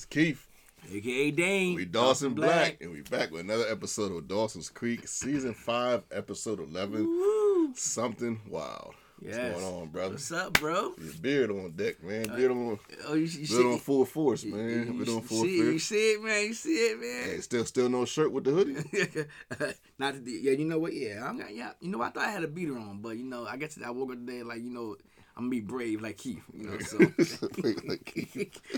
is Keith. AKA Dane. We Dawson Black. and we back with another episode of Dawson's Creek, season five, episode eleven. Woo. Something wild. Yes. What's going on, brother? What's up, bro? Your beard on deck, man. Uh, beard on, Oh, you, you beard on see, full force, man. you, Beard on full see, you see it, man. You see it, Hey, man. still, still no shirt with the hoodie. Not to, yeah, you know what? Yeah, I'm yeah. You know, I thought I had a beater on, but you know, I guess I woke up today like you know, I'm gonna be brave like Keith. You know, so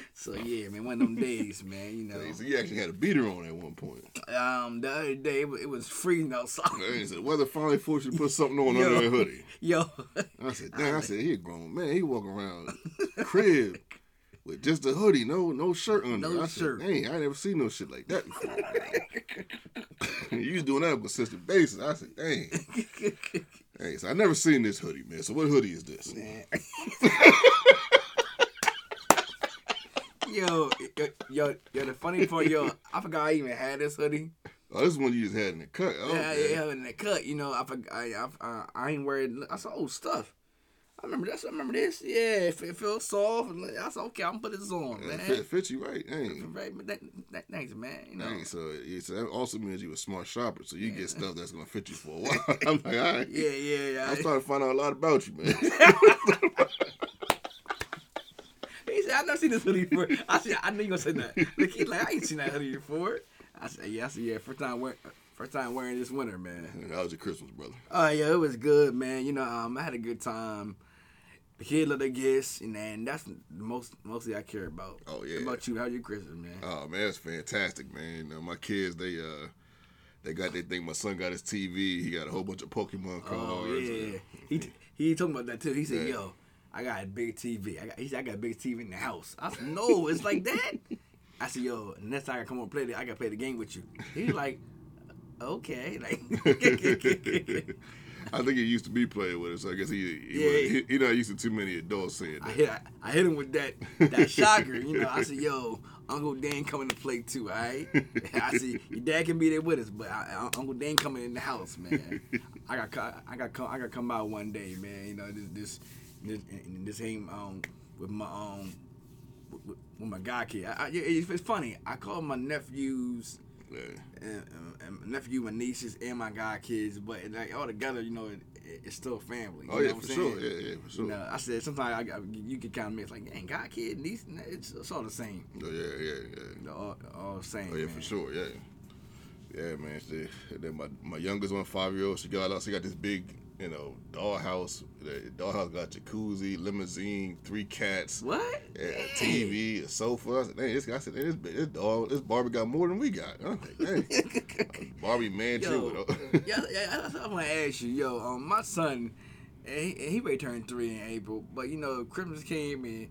so yeah, man. One of them days, man. You know, so you actually had a beater on at one point. um, the other day it was, freezing outside. So the weather finally forced you to put something on Yo. under that hoodie. Yo, I said, damn, I said, he a grown man. He walking around crib with just a hoodie, no no shirt under. No I said, shirt. dang, I never seen no shit like that before. you was doing that on a consistent basis. I said, dang. Hey, so I never seen this hoodie, man. So what hoodie is this? yo, yo, yo, yo, the funny part, yo, I forgot I even had this hoodie. Oh, this is one you just had in the cut. Oh, Yeah, yeah, in the cut, you know, I forgot, I, I, I, I ain't wearing, I saw old stuff. I remember this, I remember this, yeah, it, it feels soft, and I said, okay, I'm gonna put this on, Yeah, man. it fit, fit you right. Dang. Right, but that, that, thanks, man, you know. Dang, so, it, so that also means you a smart shopper, so you get stuff that's gonna fit you for a while. I'm like, all right. Yeah, yeah, yeah. I'm starting to find out a lot about you, man. He said, I never seen this hoodie before. I said, I knew you gonna say that. The kid like, I ain't seen that hoodie before. I said, yeah, I said, yeah, first time wearing, first time wearing this winter, man. How was your Christmas, brother? Oh yeah, it was good, man. You know, um, I had a good time. Kid loved the gifts, and then that's most mostly I care about. Oh, yeah. What about you? How your Christmas, man? Oh man, it's fantastic, man. You know, my kids, they uh, they got they think my son got his TV. He got a whole bunch of Pokemon cards. oh and- yeah, he he talking about that too. He said, Yeah. "Yo, I got a big TV. I got he said I got a big TV in the house." I said, "No, it's like that." I said, "Yo, next time I come on play, the, I gotta play the game with you." He's like, "Okay, like." I think he used to be playing with us. So I guess he he, Yeah. he, he not used to too many adults saying I that. hit I, hit him with that that shocker. You know, I said, "Yo, Uncle Dan coming to play too, all right?" I said, "Your dad can be there with us, but I, I- Uncle Dan coming in the house, man. I got I got come I got to come out one day, man. You know, this this this, this ain't um with my um with, with- my god kid. I, I, it's, it's funny. I call my nephews." Yeah. And, and nephew, my nieces, and my god kids, but like all together, you know, it, it's still family. Oh, you Oh know yeah, what for sure. Yeah, yeah, for sure. You know, I said sometimes I, got- you can kind of mix like, dang, God, kid, niece, it's, it's all the same. Oh yeah, yeah, yeah. All, all the same. Oh yeah, man. for sure. Yeah. Yeah, man. She, then my my youngest one, five year old, she got she got this big, you know, dollhouse. The dollhouse got jacuzzi, limousine, three cats. What? Yeah, a TV, a sofa. I said, dang, this, I said, this, this, dog, this Barbie got more than we got. I'm like, dang. Barbie mansion. Yo, yeah, yeah, I'm gonna ask you. Yo, um, my son, he, he may turn three in April, but you know, Christmas came and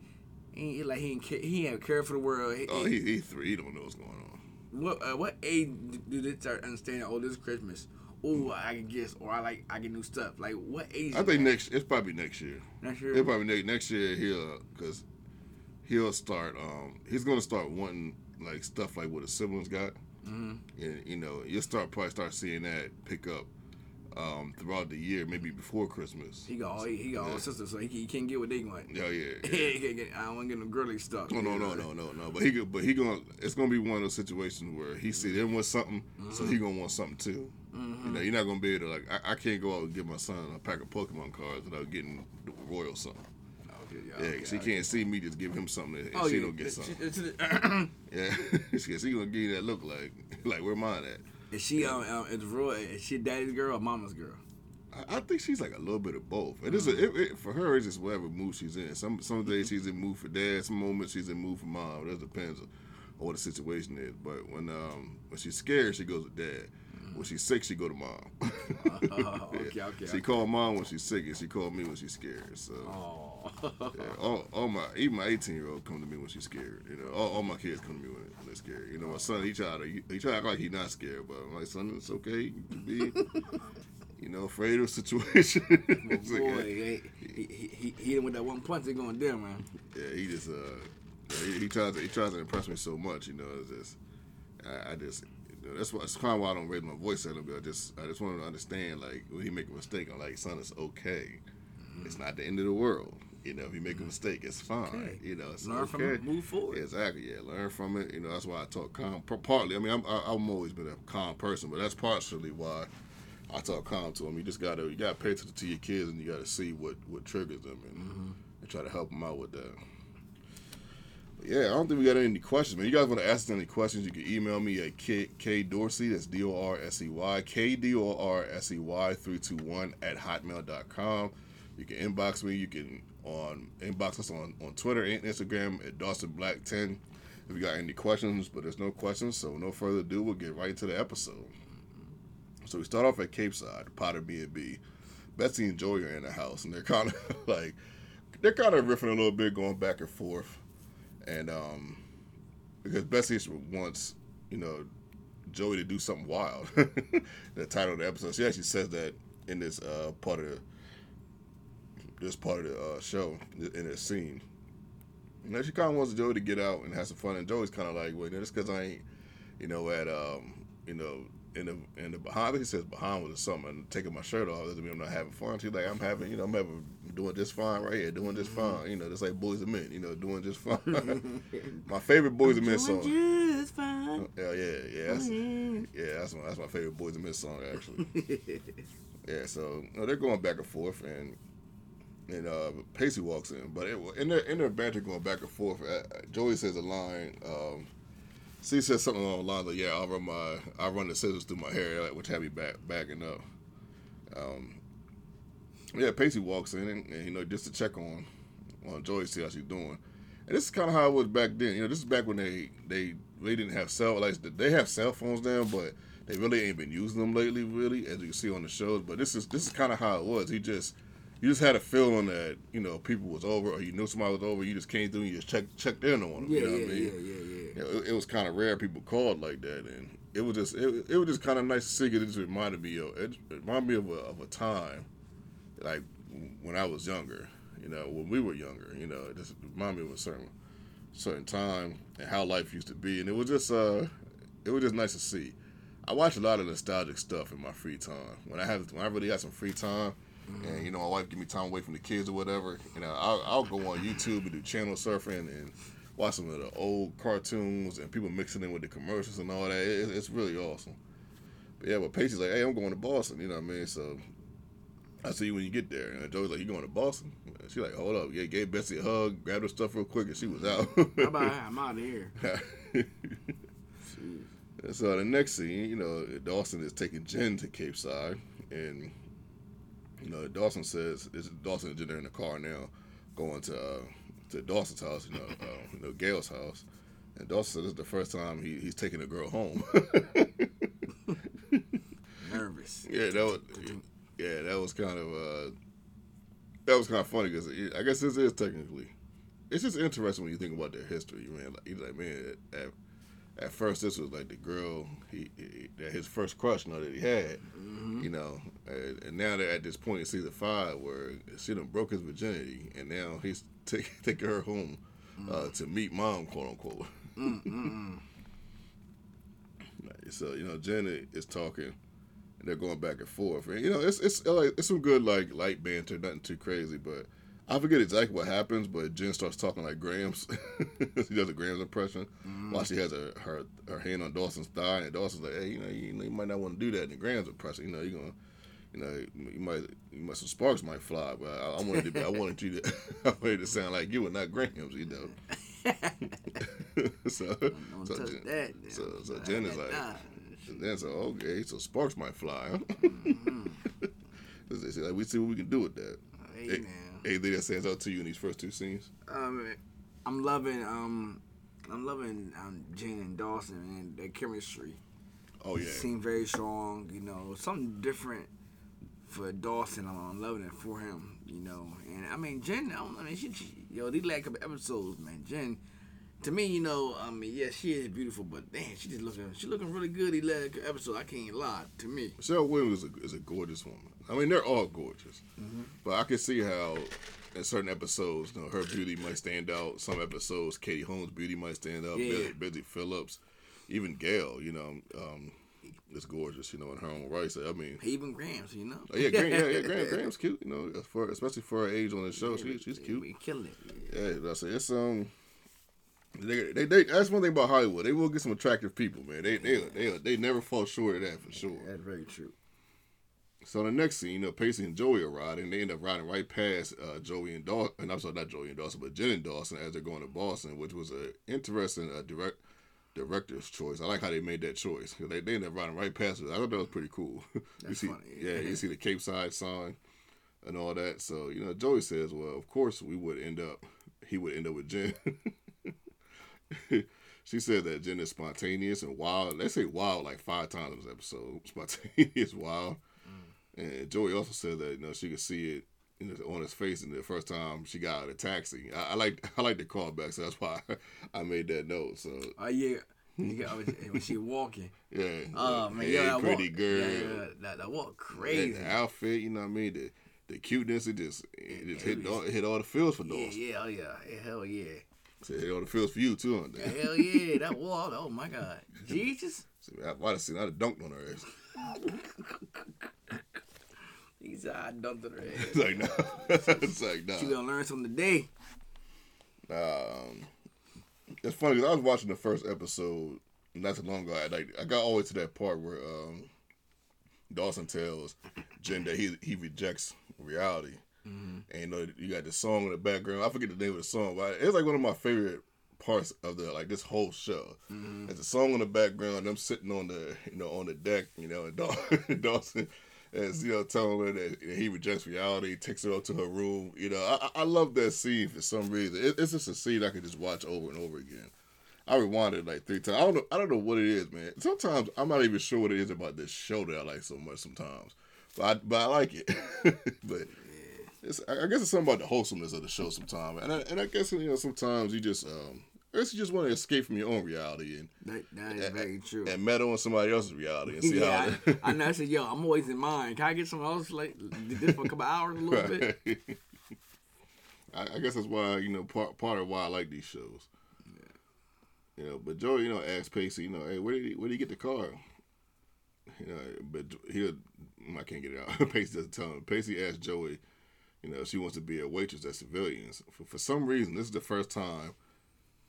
he like he ain't care, he ain't care for the world. He, oh, he, he three. He don't know what's going on. what uh, what age do they start understanding? Oh, this is Christmas. Oh, I can guess, or I like I get new stuff. Like what age? I think next, it's probably next year. next year. It's probably next, next year he'll, cause he'll start, um, he's gonna start wanting like stuff like what his siblings got. Mhm. And, you know, you'll start probably start seeing that pick up um, throughout the year, maybe before Christmas. He got all he, he got all Yeah. sisters, so he, he can't get what they want. Oh yeah. yeah. he can't get, I don't want to get no girly stuff. No, no, no, no, no, no. But he, but he gonna. It's gonna be one of those situations where he see them with something, so he gonna want something too. Mm-hmm. You know, you're not gonna be able to like. I, I can't go out and give my son a pack of Pokemon cards without getting the royal something. Okay, Yeah, okay, 'cause he okay. can't see me just give him something and Oh she yeah, don't get something. Yeah, he gonna give you that look like, like where mine at? Is she um, um is Roy is she daddy's girl or mama's girl? I, I think she's like a little bit of both. It is a, it, it, for her. It's just whatever mood she's in. Some some days she's in mood for dad. Some moments she's in mood for mom. It just depends on, what the situation is. But when um when she's scared, she goes with dad. When she's sick, she go to mom. Oh, okay, okay, She okay. call mom when she's sick, and she call me when she's scared. So. Oh. Yeah, all, all my even my 18 year old come to me when she's scared. You know, all, all my kids come to me when, they're scared. You know, my son he try to he try to act like he's not scared, but I'm like, son, it's okay. You can be, you know, afraid of a situation. Boy, okay. he, he, he, he with that one punch. They going down, man. Yeah, he just uh, he, he tries to he tries to impress me so much. You know, it's just I, I just. You know, that's why it's kind of why I don't raise my voice at him. But I just I just want him to understand like when he make a mistake, I'm like, son, it's okay. It's not the end of the world. You know, if you make a mistake, it's fine. Okay. You know, it's Learn okay. from it, move forward. Exactly. Yeah, learn from it. You know, that's why I talk calm. Partly, I mean, I'm I- I'm always been a calm person, but that's partially why I talk calm to them. You just gotta you gotta pay attention to your kids, and you gotta see what what triggers them, and, Mm-hmm. and try to help them out with that. But yeah, I don't think we got any questions, man. You guys want to ask us any questions? You can email me at K, K Dorsey. That's D O R S E Y K D O R S E Y three two one at hotmail.com. You can inbox me. You can on inbox us on, on Twitter and Instagram at Dawson Black ten. If you got any questions, but there's no questions, so no further ado, we'll get right into the episode. So we start off at Capeside, Potter B and B. Betsy and Joey are in the house, and they're kind of like they're kind of riffing a little bit, going back and forth, and um, because Betsy wants you know Joey to do something wild. the title of the episode, she actually says that in this uh, part of the, this part of the uh, show in this scene. You know, she kind of wants Joey to get out and have some fun, and Joey's kind of like, well, you know, just because I ain't, you know, at um, you know, in the in the I think he says Bahamas or something, and taking my shirt off doesn't mean I'm not having fun. She's like, I'm having, you know, I'm having doing just fine right here, doing just fine. You know, just like Boyz II Men, you know, doing just fine. my favorite Boyz II Men song. Just fine. Yeah, yeah, yeah. That's, yeah, that's my that's my favorite Boyz II Men song actually. yeah, so you know, they're going back and forth, and and uh, Pacey walks in, but it, in their in their banter going back and forth, uh, Joey says a line. Um, C says something along the lines of, "Yeah, I'll run my I'll run the scissors through my hair," like, which had me back backing up. Um, yeah, Pacey walks in, and, and you know just to check on on Joey, see how she's doing. And this is kind of how it was back then. You know, this is back when they they really didn't have cell like they have cell phones now, but they really ain't been using them lately, really, as you see on the shows. But this is this is kind of how it was. He just you just had a feeling that you know people was over, or you knew somebody was over. You just came through and you just checked checked in on them. Yeah, you know yeah, what I mean? yeah, yeah, yeah. You know, it, it was kind of rare people called like that, and it was just it, it was just kind of nice to see. 'cause It just reminded me of it reminded me of a, of a time like when I was younger. You know, when we were younger. You know, it just reminded me of a certain certain time and how life used to be, and it was just uh it was just nice to see. I watch a lot of nostalgic stuff in my free time. When I have when I really got some free time, and you know my wife give me time away from the kids or whatever, you know I'll, I'll go on YouTube and do channel surfing and watch some of the old cartoons and people mixing in with the commercials and all that. It, it's really awesome. But yeah, but Pacey's like, hey, I'm going to Boston. You know what I mean? So I see you when you get there. And Joey's like, you going to Boston? She's like, hold up. Yeah, gave Betsy a hug, grabbed her stuff real quick, and she was out. I'm out of here. So the next scene, you know, Dawson is taking Jen to Capeside, and you know, Dawson says, "It's Dawson and in the car now, going to uh, to Dawson's house, you know, uh, you know, Gail's house." And Dawson says this is the first time he, he's taking a girl home. Nervous. yeah, that was yeah, that was kind of uh, that was kind of funny because I guess this is technically it's just interesting when you think about their history, man. Like, he's like, man, at, at first this was like the girl he, he his first crush, you know, that he had, you know, and, and now they're at this point in season five where she done broke his virginity, and now he's taking taking her home uh, to meet mom, quote unquote. Like, so you know, Jen is talking, and they're going back and forth, and you know, it's it's like it's some good like light banter, nothing too crazy, but. I forget exactly what happens, but Jen starts talking like Grams. she does a Grams impression while she has her, her her hand on Dawson's thigh, and Dawson's like, "Hey, you know, you, know, you might not want to do that in the Grams impression. You know, you're gonna, you know, you might, you might some sparks might fly, but I, I wanted to, be, I wanted you to, I wanted to sound like you and not Grams, you know." so, Don't so, touch Jen, that. so, so Jen is like, then so okay, so sparks might fly. Huh? Mm-hmm. They say, like, we see what we can do with that. Hey, Hey, now. Anything that stands out to you in these first two scenes? Um, I'm loving um, I'm loving um, Jen and Dawson and their chemistry. Oh yeah, Seem very strong. You know, something different for Dawson. I'm, I'm loving it for him. You know, and I mean Jen. I, I mean, she, she, yo, these last couple episodes, man. Jen, to me, you know, I mean, yeah, she is beautiful, but damn, she just looking, she looking really good. These last couple episodes, I can't lie. To me, Michelle Williams is a, is a gorgeous woman. I mean, they're all gorgeous, but I can see how in certain episodes, you know, her beauty might stand out. Some episodes, Katie Holmes' beauty might stand out. Yeah. Busy, Busy Phillips, even Gail. You know, um, is gorgeous, you know, in her own right. So I mean, Even Grams, you know. oh, yeah, Graham, yeah, yeah, Graham, Grams cute, you know, for especially for her age on the show, she, she's cute. We killing it. Yeah. Yeah, that's it. It's um, they, they, they, that's one thing about Hollywood. They will get some attractive people, man. They, they, they, they never fall short of that for sure. That's very true. So the next scene, you know, Pacey and Joey are riding. They end up riding right past uh, Joey and Dawson. And I'm sorry, not Joey and Dawson, but Jen and Dawson as they're going to Boston, which was an interesting uh, direct director's choice. I like how they made that choice. They, they end up riding right past it. I thought that was pretty cool. you see, funny. yeah, you see the Capeside sign and all that. So you know, Joey says, "Well, of course we would end up. He would end up with Jen." she said that Jen is spontaneous and wild. They say wild like five times in this episode. Spontaneous, wild. And Joey also said that you know she could see it know, on his face in the first time she got out of the taxi. I, I like I like the callback, so that's why I made that note. So Oh yeah. When she walking. yeah, Oh yeah, man, hey, yeah, pretty walk, girl. Yeah, yeah, that, that walk crazy. the outfit, you know what I mean? The the cuteness, it just it just hit all, hit all the feels for Yeah, Dawson. yeah, oh yeah, yeah, hell yeah, So it hit all the feels for you too. On that. hell yeah, that walk. Oh my God, Jesus, So I, I'd have seen, I'd have dunked on her ass. He said I dumped on her head. It's like no, it's like no. She gonna learn something today. Um, it's funny because I was watching the first episode not too long ago. I like I got all the way to that part where um, Dawson tells Jen that he he rejects reality, and you know you got the song in the background. I forget the name of the song, but it's like one of my favorite parts of the like this whole show. There's a song in the background. I'm sitting on the you know on the deck, you know, and Daw- Dawson. Is you know telling her that he rejects reality, takes her up to her room. You know, I, I love that scene for some reason. It, it's just a scene I could just watch over and over again. I rewound it like three times. I don't know. I don't know what it is, man. Sometimes I'm not even sure what it is about this show that I like so much. Sometimes, but I, but I like it. but it's, I I guess it's something about the wholesomeness of the show. Sometimes, and I, and I guess you know sometimes you just um, I guess you just want to escape from your own reality and That, that is very true. and meddle in somebody else's reality and see yeah, how. I, I know. I said, "Yo, I'm always in mine. Can I get some else like this for a couple hours, a little bit?" I, I guess that's why you know part part of why I like these shows. You know, but Joey, you know, asked Pacey, you know, hey, where did he where did he get the car? You know, but he, mm, I can't get it out. Pacey doesn't tell him. Pacey asked Joey, you know, she wants to be a waitress at Civilians. For, for some reason, this is the first time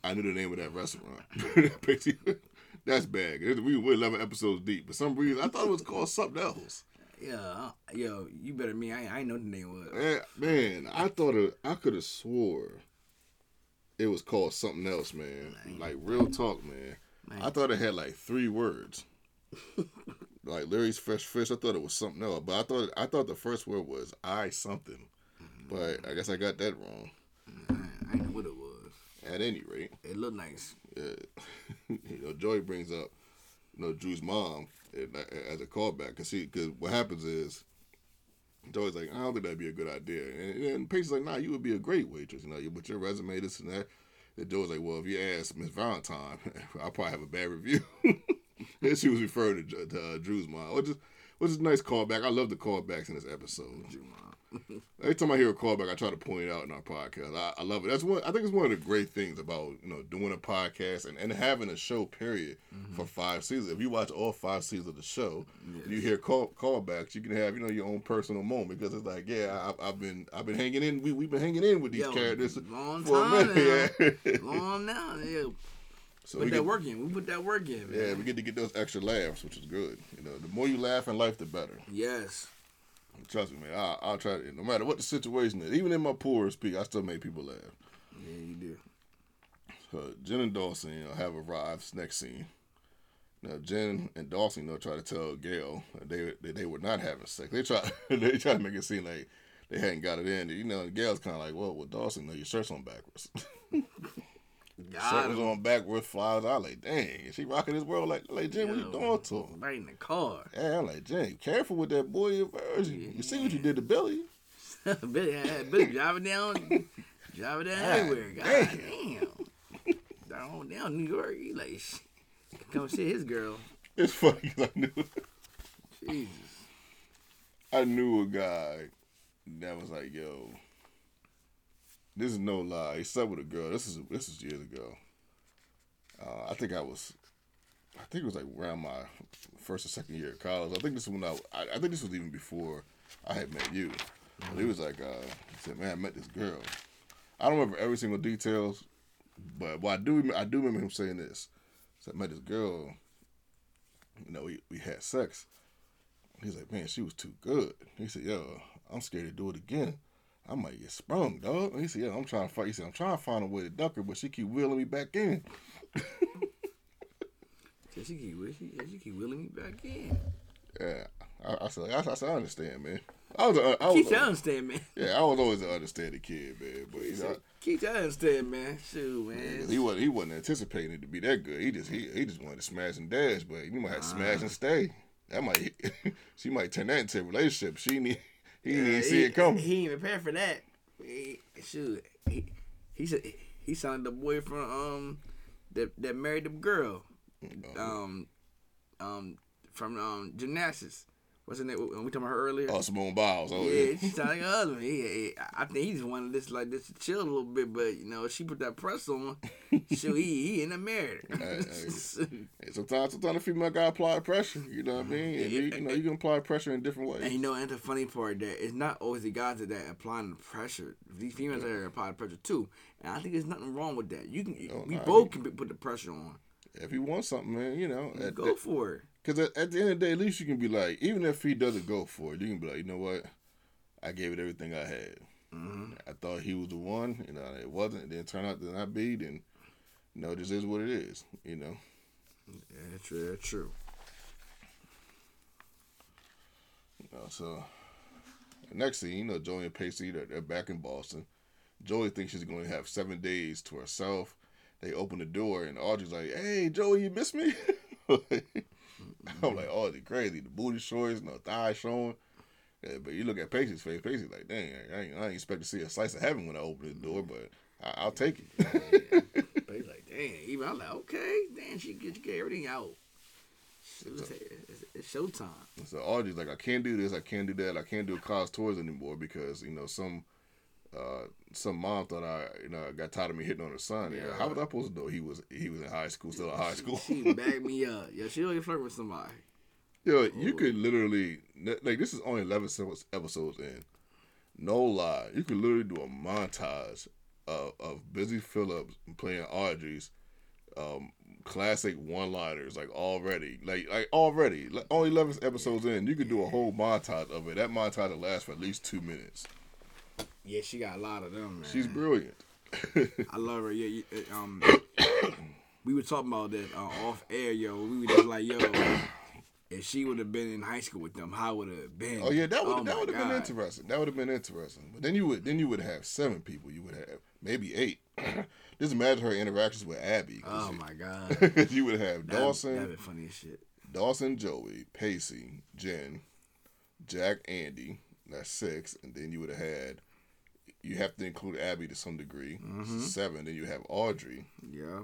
I knew the name of that restaurant. That's bad. We we're eleven episodes deep. For some reason, I thought it was called something else. Yeah, yo, you better me. I, I know the name was. Man, man, I thought it, I could have swore it was called something else, man. Like real talk, man. I thought it had like three words. like Leery's fresh fish. I thought it was something else, but I thought I thought the first word was I something. Mm-hmm. But I guess I got that wrong. I, I know what it. At any rate, It looked nice. uh, you know, Joey brings up, you know, Drew's mom uh, as a callback because because what happens is Joey's like, I don't think that'd be a good idea, and, and Pacey's like, Nah, you would be a great waitress, you know, you but your resume this and that. And Joey's like, Well, if you ask Miss Valentine, I'll probably have a bad review. and she was referring to, to uh, Drew's mom, which is which is a nice callback. I love the callbacks in this episode. Every time I hear a callback, I try to point it out in our podcast. I, I love it. That's one. I think it's one of the great things about you know doing a podcast and, and having a show. Period mm-hmm. for five seasons. If you watch all five seasons of the show, and you hear call callbacks, you can have you know your own personal moment because it's like, yeah, I, I've been I've been hanging in. We we've been hanging in with these Yo, characters long for a time minute. Yeah. Long now, yeah. so Put we that get, work in. We put that work in, man. yeah, we get to get those extra laughs, which is good. You know, the more you laugh in life, the better. Yes. Trust me, man. I, I'll try to. No matter what the situation is, even in my poorest peak, I still make people laugh. Yeah, you do. So Jen and Dawson, you know, have arrived. Next scene. Now Jen and Dawson, you know, try to tell Gail that they they, they were not having sex. They try they try to make it seem like they hadn't got it in. You know, Gail's kind of like, well, with Dawson, no, your shirt's on backwards. God, was on backwards, flowers. I like, dang, is she rocking this world like like Jen? What you doing to him? Right in the car. Yeah, I'm like, Jen, careful with that boy. Your virgin. You see what you did to Billy? Billy had Billy driving down, driving down God everywhere. God damn. Down down New York, he like come see his girl. It's funny because I knew Jesus. I knew a guy that was like, yo, this is no lie. He slept with a girl. This is this is years ago. Uh, I think I was, I think it was like around my first or second year of college. I think this is when I, I, I think this was even before I had met you. But it was like, uh, he said, man, I met this girl. I don't remember every single details, but well, I do, I do remember him saying this. So I met this girl. You know, we, we had sex. He's like, man, she was too good. He said, yo, I'm scared to do it again. I might get sprung, dog. He said, yeah, I'm trying to fight. He said, I'm trying to find a way to duck her, but she keep wheeling me back in. Yeah, she keep she, she keep wheeling me back in. Yeah, I, I said, I, I said, I understand, man. I was, a, I was, Keep a- understand, man. yeah, I was always an understanding kid, man. But you know, Keep to understand, man. Shoot, man. he wasn't, he wasn't anticipating it to be that good. He just, he, he just wanted to smash and dash, but you might have to smash ah. and stay. That might, she might turn that into a relationship. She need, he didn't even see it coming. He ain't prepared for that. He, shoot, he he said he sounded the boy from um that that married the girl, um um from um gymnastics. What's her name? When we talking about her earlier. Oh, Simone Biles. Oh, yeah, yeah. she sounded like her husband. He, he, I think he just wanted this like this to chill a little bit, but you know she put that press on. so he he ended up married her. Hey, Hey, sometimes, sometimes the female guy apply pressure. You know what I mean? And you, you know, you can apply pressure in different ways. And you know, and the funny part that it's not always the guys that are applying the pressure. These females are applying pressure too, and I think there's nothing wrong with that. You can, Oh, we nah, both can put the pressure on. if he wants something, man, you know, at, Go for it. Because at, at the end of the day, at least you can be like, even if he doesn't go for it, you can be like, you know what? I gave it everything I had. Mm-hmm. I thought he was the one, you know, it wasn't. It didn't turn out to not be. Then, you know, this is what it is. You know. Yeah, true, that's true. You know, so the next thing, you know, Joey and Pacey, they're, they're back in Boston. Joey thinks she's going to have seven days to herself. They open the door, and Audrey's like, "Hey, Joey, you miss me?" I'm like, oh, "Audrey, crazy. The booty shorts, no thigh showing." Yeah, but you look at Pacey's face. Pacey's like, "Dang, I ain't, I ain't expect to see a slice of heaven when I open the door, but I, I'll take it." But he's like, damn. Even I'm like, okay, damn. She get, get everything out. It was, it's, it's showtime. So Audrey's like, I can't do this, I can't do that, I can't do a cause tours anymore because you know some uh, some mom thought I you know got tired of me hitting on her son. Yeah. Yeah. How was I supposed to know he was he was in high school, still in high school? She bagged me up. Yeah, she always flirt with somebody. Yo, you could literally like this is only eleven episodes episodes in. No lie, you could literally do a montage of, of Busy Phillips playing Audrey's um, classic one-liners, like already, like like already, like, only eleven episodes in, you could do a whole montage of it. That montage will last for at least two minutes. Yeah, she got a lot of them, man. She's brilliant. I love her. Yeah, you- um, we were talking about that uh, off air, yo. We were just like, yo, if she would have been in high school with them, how would it have been? Oh yeah, that would Oh, that would have been interesting. That would have been interesting. But then you would then you would have seven people. You would have maybe eight. Just imagine her interactions with Abby. Oh you- my god, you would have That- Dawson, That'd be funny as shit. Dawson, Joey, Pacey, Jen, Jack, Andie. That's six, and then you would have had. You have to include Abby to some degree. Mm-hmm. Seven. Then you have Audrey. Yeah.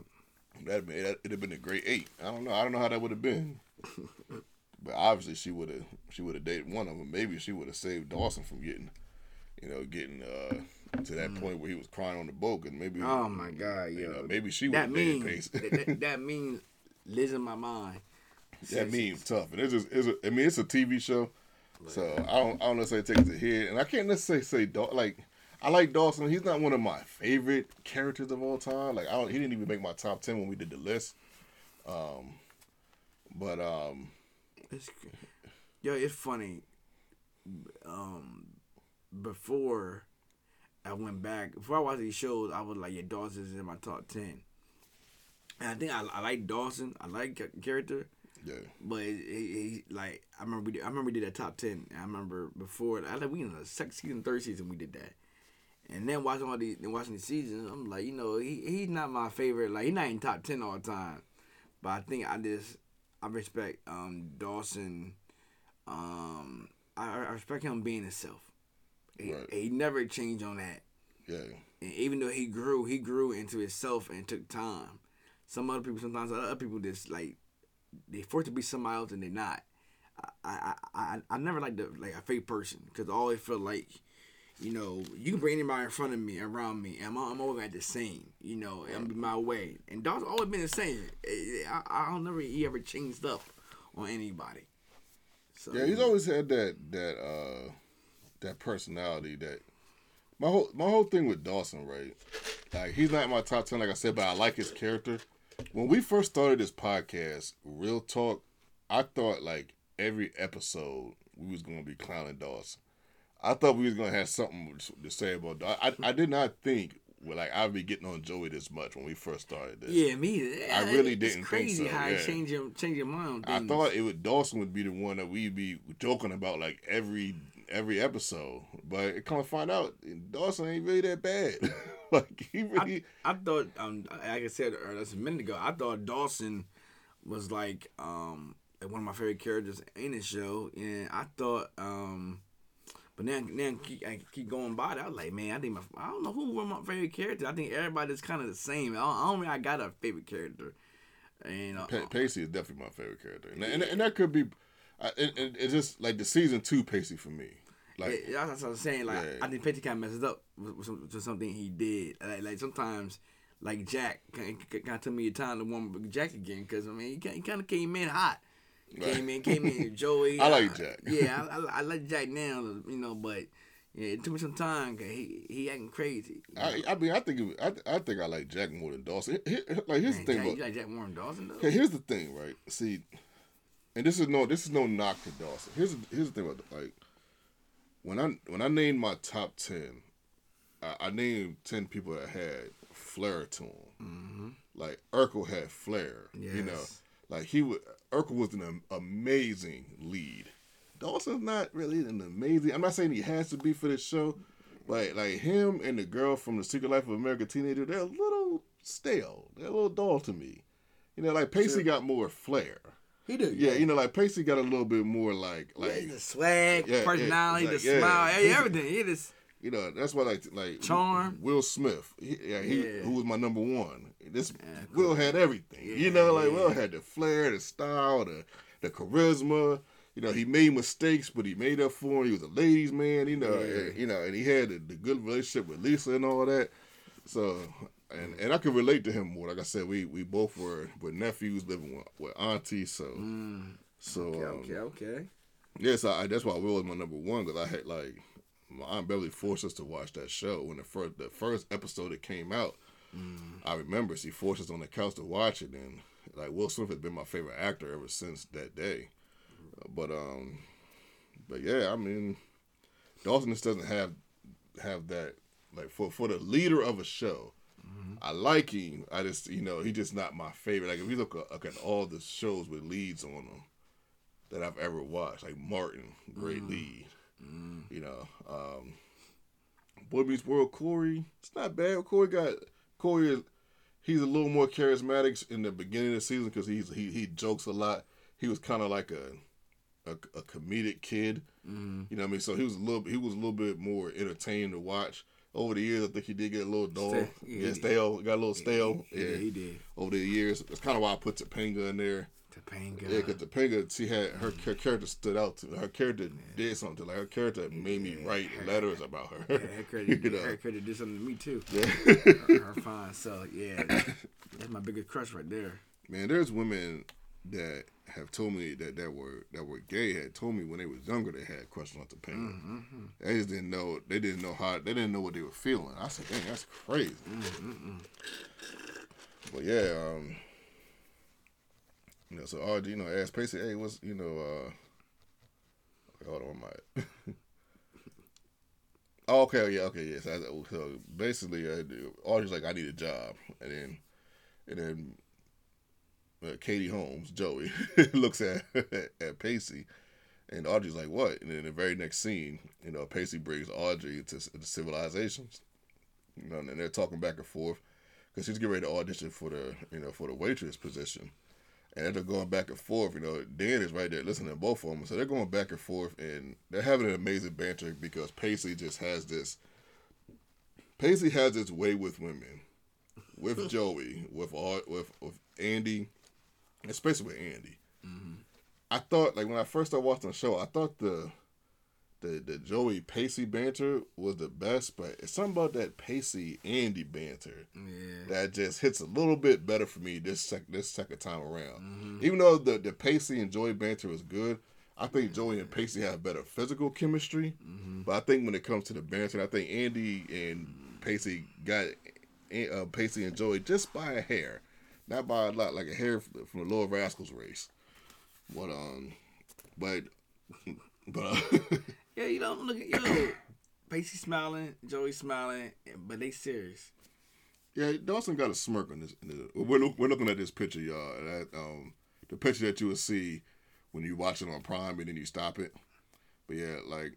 That'd be it'd have been a great eight. I don't know. I don't know how that would have been. but obviously, she would have. She would have dated one of them. Maybe she would have saved Dawson from getting, you know, getting uh, to that point where he was crying on the boat, and maybe. Mm. Oh my god, yeah, know, maybe she would that have dated Pace. that, that, that means lives in my mind. that means tough, and it's just. It's a, I mean, it's a TV show, so I don't. I don't necessarily take it to head, and I can't necessarily say Daw- like. I like Dawson. He's not one of my favorite characters of all time. Like I don't. He didn't even make my top ten when we did the list. Um, but um, It's, yo, it's funny. Um, before I went back, before I watched these shows, I was like, yeah, Dawson's in my top ten. And I think I, I like Dawson. I like character, yeah. but he, like I remember we did, I remember we did that top ten. I remember before I think we in the second season, third season we did that. And then watching all these, then watching the seasons, I'm like, you know, he he's not my favorite. Like he's not in top ten all the time. But I think I just I respect um Dawson. Um, I, I respect him being himself. He, Right. he never changed on that. Yeah, And even though he grew, he grew into himself and took time. Some other people, sometimes other people, just like they forced to be somebody else and they're not. I I I, I never liked the, like a fake person because I always feel like you know, you can bring anybody in front of me, around me, and I'm, I'm always at the same. You know, I'm be my way. And Dawson always been the same. Eh, I, I don't never he ever changed up on anybody. So Yeah, he's always had that that uh that personality that my whole my whole thing with Dawson, right? Like he's not in my top ten, like I said, but I like his character. When we first started this podcast, Real Talk, I thought like every episode we was gonna be clowning Dawson. I thought we was gonna have something to say about. Daw- I I did not think well, like I'd be getting on Joey this much when we first started this. Yeah, me. I really didn't think crazy so, how yeah. I change your change your mind. I thought it would Dawson would be the one that we'd be joking about like every every episode, but it come to find out Dawson ain't really that bad. like he really, I thought, um, like I said uh, that's a minute ago, I thought Dawson was like um one of my favorite characters in the show, and I thought um. But then, then keep, I keep going by. That I was like, man, I think my, I don't know who were my favorite character. I think everybody's kind of the same. I don't, I don't really, I got a favorite character. And uh, Pa- Pacey is definitely my favorite character, and and, and that could be, I, it, it, it's just like the season two Pacey for me. Like Yeah, that's what I'm saying. Like, Yeah. I think Petty kind of messes up with, with, some, with something he did. Like, like sometimes, like Jack, kind of took me a time to warm up with Jack again because I mean, he, kind of came in hot. He Came in, came in, Joey. I like uh, Jack. Yeah, I, I, I like Jack now, you know, but yeah, it took me some time because he he acting crazy. I, I mean, I think it, I, I think I like Jack more than Dawson. Here- Like here's Man, the thing Jack, about you like Jack Warren Dawson though? Okay, here's the thing, right? See, and this is no this is no knock to Dawson. Here's here's the thing about like when I when I named my top ten, I, I named ten people that had flair to them. Mm-hmm. Like Urkel had flair. You know, like he would Urkel was an amazing lead. Dawson's not really an amazing. I'm not saying he has to be for this show, but like him and the girl from the Secret Life of American Teenager, they're a little stale. They're a little dull to me. You know, like Pacey Sure. got more flair. He do. Yeah, you know, like Pacey got a little bit more like like like the swag, Yeah, yeah, personality, like, the yeah. smile, hey, everything. He just you know that's why like like Charm. Will Smith. He, yeah, he Yeah. who was my number one. This Yeah, Will had everything. Yeah, you know, like yeah. Will had the flair, the style, the the charisma. You know, he made mistakes, but he made up for him. He was a ladies' man. You know, Yeah. and, you know, and he had the, the good relationship with Lisa and all that. So, and and I could relate to him more. Like I said, we we both were were nephews living with, with aunties. So, so okay, um, okay, okay. Yes, I, that's why Will was my number one because I had like my aunt Beverly forced us to watch that show when the first the first episode that came out. I remember she forced us on the couch to watch it, and like Will Smith has been my favorite actor ever since that day. But um, but yeah, I mean, Dawson just doesn't have have that like for for the leader of a show. I like him. I just you know he's just not my favorite. Like if you look, at- look at all the shows with leads on them that I've ever watched, like Martin, great lead. You know, um, Boy Meets World, Corey. It's not bad. Corey got Corey. Is, he's a little more charismatic in the beginning of the season because he's he he jokes a lot. He was kind of like a, a a comedic kid. Mm-hmm. You know what I mean? So he was a little he was a little bit more entertaining to watch. Over the years, I think he did get a little dull, Stale. Yeah, stale, got a little stale. Yeah, Yeah, he did. over the years, that's kind of why I put Topanga in there. Topanga. Yeah, because Topanga, she had her, her character stood out to her character did something like her character made me write letters about her. Yeah, her credit, you know, her credit did something to me too. Yeah. her, her fine. So yeah, that's my biggest crush right there. man, there's women that have told me that that were that were gay had told me when they was younger they had crushes on Topanga. Mm-hmm. They just didn't know. They didn't know how. They didn't know what they were feeling. I said, dang, that's crazy. Mm-hmm. But yeah, um, you know, so RG, you know, asked Pacey, hey, what's you know, uh, hold on, my. Oh, okay, yeah, okay, yes. I, so basically, uh, Audrey's like, I need a job, and then, and then, uh, Katie Holmes, Joey, looks at at Pacey, and Audrey's like, what? And then the very next scene, you know, Pacey brings Audrey to, into civilizations, you know, and they're talking back and forth because she's getting ready to audition for the, you know, for the waitress position. And they're going back and forth. You know, Dan is right there listening to both of them. So they're going back and forth, and they're having an amazing banter because Pacey just has this. Pacey has this way with women, with Joey, with all, with with Andie, especially with Andie. Mm-hmm. I thought like when I first started watching the show, I thought the the the Joey Pacey banter was the best, but it's something about that Pacey Andie banter Yeah. that just hits a little bit better for me this sec- this second time around. Mm-hmm. Even though the the Pacey and Joey banter was good, I think Joey and Pacey have better physical chemistry. Mm-hmm. But I think when it comes to the banter, I think Andie and Pacey got uh, Pacey and Joey just by a hair, not by a lot, like a hair from the Lower Rascals race. But um, but but. Uh, Yeah, you don't look at yo. Pacey smiling, Joey smiling, but they serious. Yeah, Dawson got a smirk on this. We're, look, we're looking at this picture, y'all. That, um, the picture that you will see when you watch it on Prime and then you stop it. But yeah, like,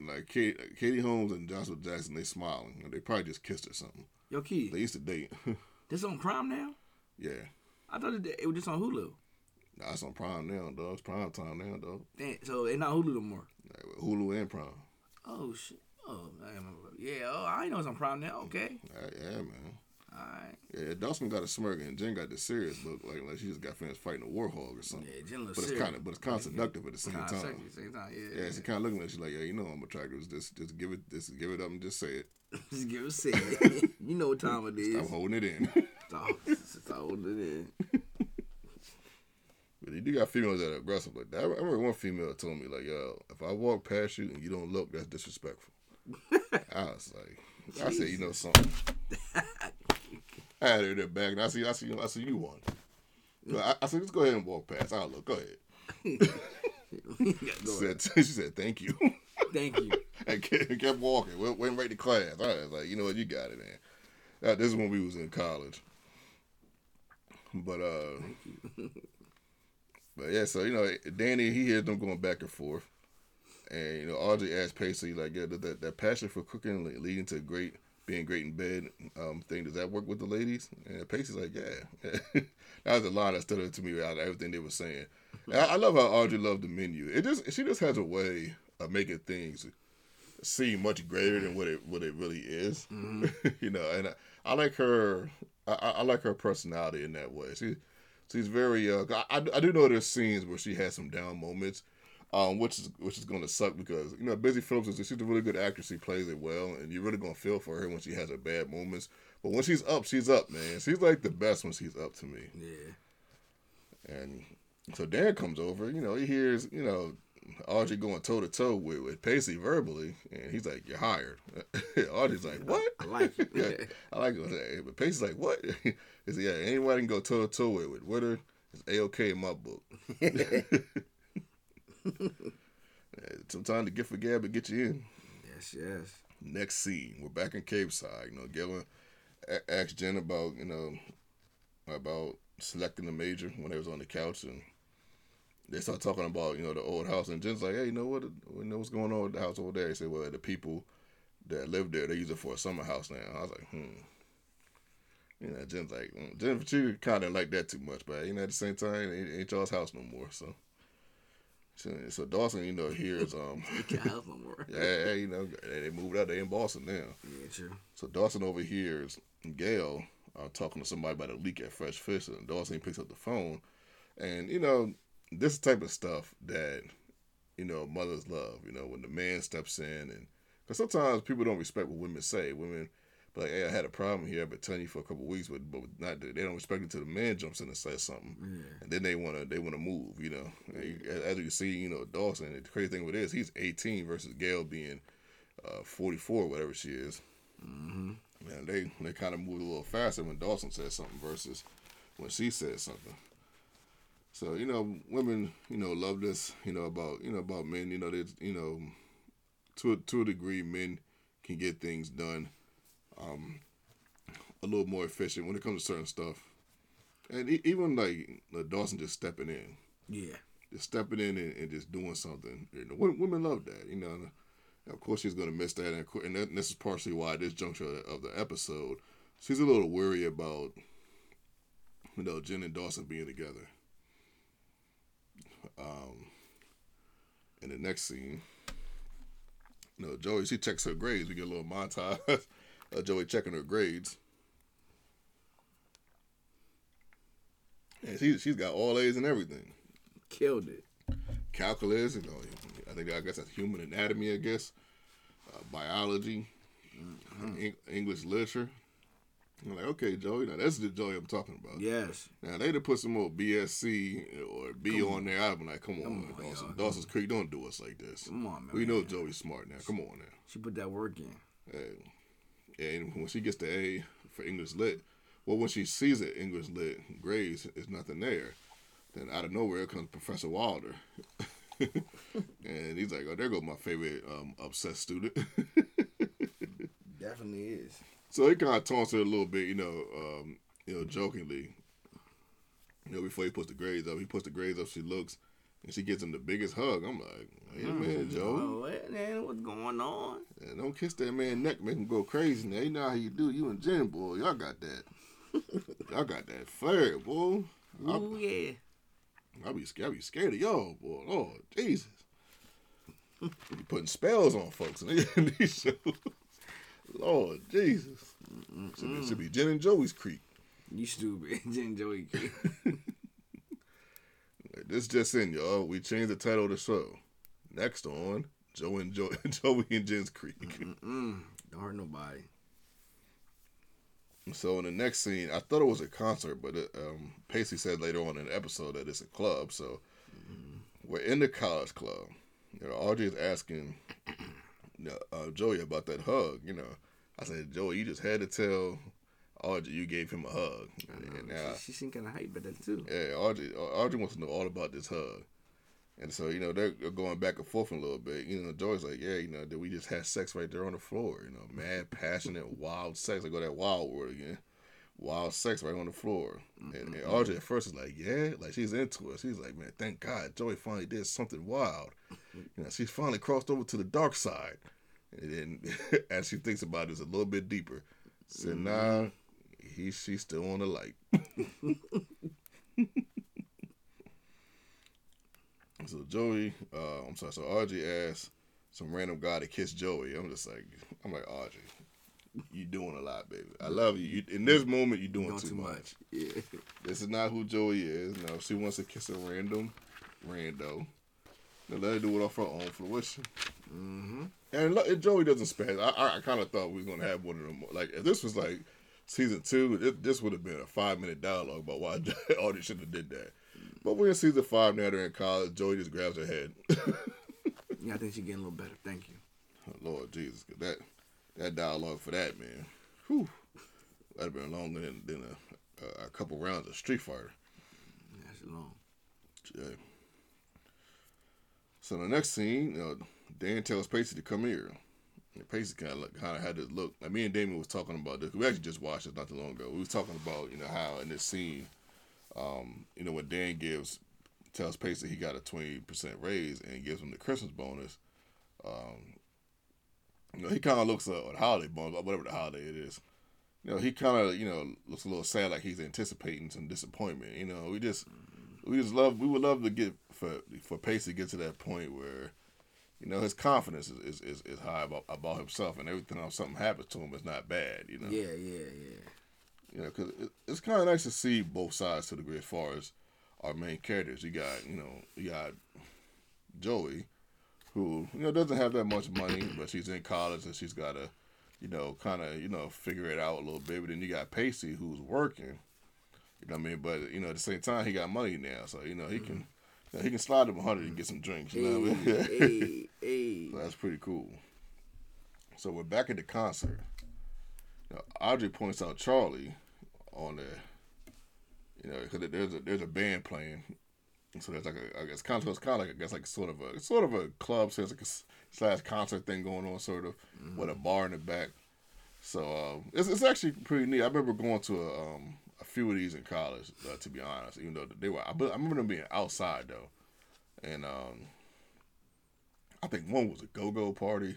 like Katie, Katie Holmes and Joshua Jackson, they smiling. They probably just kissed or something. Yo, Key, They used to date. this on Prime now? yeah, I thought it, it was just on Hulu. Nah, it's on Prime now, dog. It's Prime time now, dog. Damn, so it's not Hulu no more. Like, Hulu and Prime. Oh shit. Oh. Yeah. Oh, I know it's on Prime now. Okay. Uh, yeah, man. All right. Yeah, Dawson got a smirk and Jen got the serious look, like like she just got finished fighting a warhog or something. Yeah, Jen looks but it's serious. kind of, but it's kind of seductive at the same time. sexy at the same time. Yeah. Yeah, she kind of looking at you like, yeah, you know I'm attractive. Just, just give it, just give it up and just say it. Just give it a second. you know what time it is. I'm holding it in. Stop, stop holding it in. but you do got females that are aggressive like that. I remember one female told me like, yo, if I walk past you and you don't look, that's disrespectful. I was like, I said, you know something. I had her in the back, and I see, I see, I see you one. So I, I said, just go ahead and walk past. I'll look. Go ahead. Go She said, she said, thank you. Thank you. and kept, kept walking. Went, went right to class. I was like, you know what, you got it, man. Uh, this is when we was in college. But uh, but yeah, so you know, Danny he hears them going back and forth, and you know, Audrey asked Pacey like, yeah, that that, that passion for cooking leading to great being great in bed um thing does that work with the ladies? And Pacey's like, yeah. that was a line that stood out to me out of everything they were saying. I, I love how Audrey loved the menu. It just she just has a way of making things seem much greater than what it what it really is. you know, and I, I like her. I, I I like her personality in that way. She she's very. Uh, I, I do know there's scenes where she has some down moments, um, which is which is going to suck because you know Busy Phillips is she's a really good actress. She plays it well, and you're really going to feel for her when she has her bad moments. But when she's up, she's up, man. She's like the best when she's up to me. Yeah. And so Dan comes over, you know, he hears, you know, Audrey going toe to toe with, with Pacey verbally, and he's like, You're hired. Audrey's like, What? I like it. yeah, I like it. But Pacey's like, What? Said, Yeah, anybody can go toe to toe with with Witter. It's A OK in my book. Sometimes the gift of gab will get you in. yes, yes. Next scene, we're back in Capeside. You know, Gillen a- asked Jen about, you know, about selecting the major when they was on the couch, and they start talking about, you know, the old house. And Jen's like, hey, you know what? You know what's going on with the house over there? He said, well, the people that live there, they use it for a summer house now. I was like, hmm. You know, Jen's like, mm. Jen, she kind of like that too much, but you know, at the same time, it ain't, y'all's house no more. So, so, so Dawson, you know, hears, um, Can't no more. yeah, yeah, you know, they they moved out. They in Boston now. Yeah, true. So Dawson overhears Gail uh, talking to somebody about a leak at Fresh Fish, and Dawson picks up the phone, and you know this is type of stuff that you know mothers love. You know when the man steps in, and because sometimes people don't respect what women say. Women, be like, hey, I had a problem here. I've been telling you for a couple of weeks, but but not they don't respect it until the man jumps in and says something, Yeah. and then they wanna they wanna move. You know, you- as- you see, you know Dawson. The crazy thing with this, he's 18 versus Gail being uh, 44, whatever she is. Mm-hmm. And they they kind of moved a little faster when Dawson said something versus when she said something. So you know, women you know love this you know about you know about men. You know that you know to a, to a degree, men can get things done um, a little more efficient when it comes to certain stuff. And e- even like Dawson just stepping in, Yeah. just stepping in and, and just doing something. You know, women, women love that. You know, of course she's gonna miss that, and, and, that, and this is partially why at this juncture of the episode, she's a little worried about you know Jen and Dawson being together. Um, in the next scene, you know, Joey she checks her grades. We get a little montage of Joey checking her grades. And she she's got all A's and everything Killed it. calculus, you know, I think I guess that's human anatomy. I guess uh, biology, Mm-hmm. Eng- English literature. I'm like, okay, Joey, now that's the Joey I'm talking about. Yes. Now they'd have put some more BSc or B on there. I'd be like, come on, Come on, Dawson. y'all. Dawson's Creek, don't do us like this. Come on, man. We know Joey's smart now. Come on now. She put that work in. And, and when she gets the A for English lit, well, when she sees it English lit grades, is nothing there. Then out of nowhere comes Professor Wilder. and he's like, oh, there goes my favorite um, obsessed student. Definitely is. So he kind of taunts her a little bit, you know, um, you know, jokingly. You know, before he puts the grades up, he puts the grades up. She looks, and she gives him the biggest hug. I'm like, a minute, Joe. Oh, what, man? What's going on? And don't kiss that man neck, make him go crazy. Now you know how you do. You and Jen, boy, y'all got that. y'all got that flair, boy. I, Ooh, yeah. I be scared. I be scared of y'all, boy. Lord Jesus. you putting spells on folks in these shows. Lord Jesus. Should be, should be Jen and Joey's Creek. You stupid. Jen and Joey. Creek. This just in, y'all. We changed the title of the show. Next on Joe and Joe, Joey and Jen's Creek. Mm, don't hurt nobody. So in the next scene, I thought it was a concert, but it, um, Pacey said later on in the episode that it's a club. So we're in the college club. You know, Audrey is asking uh, Joey about that hug. You know, I said, Joey, you just had to tell Audrey you gave him a hug. And now, she, she seemed kind of hype at that, too. yeah, Audrey, Audrey wants to know all about this hug. And so, you know, they're going back and forth a little bit. You know, Joey's like, yeah, you know, that we just had sex right there on the floor. You know, mad, passionate, wild sex. I go that wild word again. Wild sex right on the floor. And, and Audrey at first is like, yeah, like she's into it. She's like, man, thank God Joey finally did something wild. You know, she's finally crossed over to the dark side. And then as she thinks about it, it's a little bit deeper. Said, nah, he she's still on the light. So Joey, uh, I'm sorry. So Audrey asked some random guy to kiss Joey. I'm just like, I'm like Audrey, you doing a lot, baby. I love you. you in this moment, you're doing, Doing too, too much. much. Yeah. This is not who Joey is. No, she wants to kiss a random rando. Then let her do it off her own fruition. Mm-hmm. And look, Joey doesn't spaz, I, I, I kind of thought we was gonna have one of them. Like if this was like season two, it, this would have been a five minute dialogue about why Audrey should have did that. But we're in season five now. They're in college. Joey just grabs her head. Yeah, I think she's getting a little better. Thank you. Lord Jesus, that that dialogue for that man, whew, that'd have been longer than, than a, a, a couple rounds of Street Fighter. That's long. Yeah. So the next scene, you know, Dan tells Pacey to come here. And Pacey kind of kind of had this look. Like me and Damien was talking about this. We actually just watched this not too long ago. We was talking about you know how in this scene, um, you know when Dan gives tells Pacey he got a twenty percent raise and gives him the Christmas bonus. Um, you know he kind of looks uh, the holiday bonus, whatever the holiday it is. You know he kind of you know looks a little sad, like he's anticipating some disappointment. You know we just we just love we would love to get for for Pacey to get to that point where you know his confidence is is, is, is high about, about himself and everything else something happens to him is not bad you know Yeah, yeah, yeah. you know because it, it's kind of nice to see both sides to the degree as far as our main characters you got you know you got Joey who you know doesn't have that much money but she's in college and she's got to you know kind of you know figure it out a little bit but then you got Pacey who's working you know what I mean? But you know, at the same time, he got money now, so you know he can you know, he can slide him hundred and get some drinks. You know what I mean? hey, hey. so that's pretty cool. So we're back at the concert. Now, Audrey points out Charlie on the, you know, because there's a there's a band playing, so there's like a I guess concert. It's kind of like I guess like sort of a it's sort of a club, it's like a slash concert thing going on, sort of with a bar in the back. So um, it's it's actually pretty neat. I remember going to a um, a few of these in college, uh, to be honest. Even though they were, I, I remember them being outside though, and um, I think one was a go go party,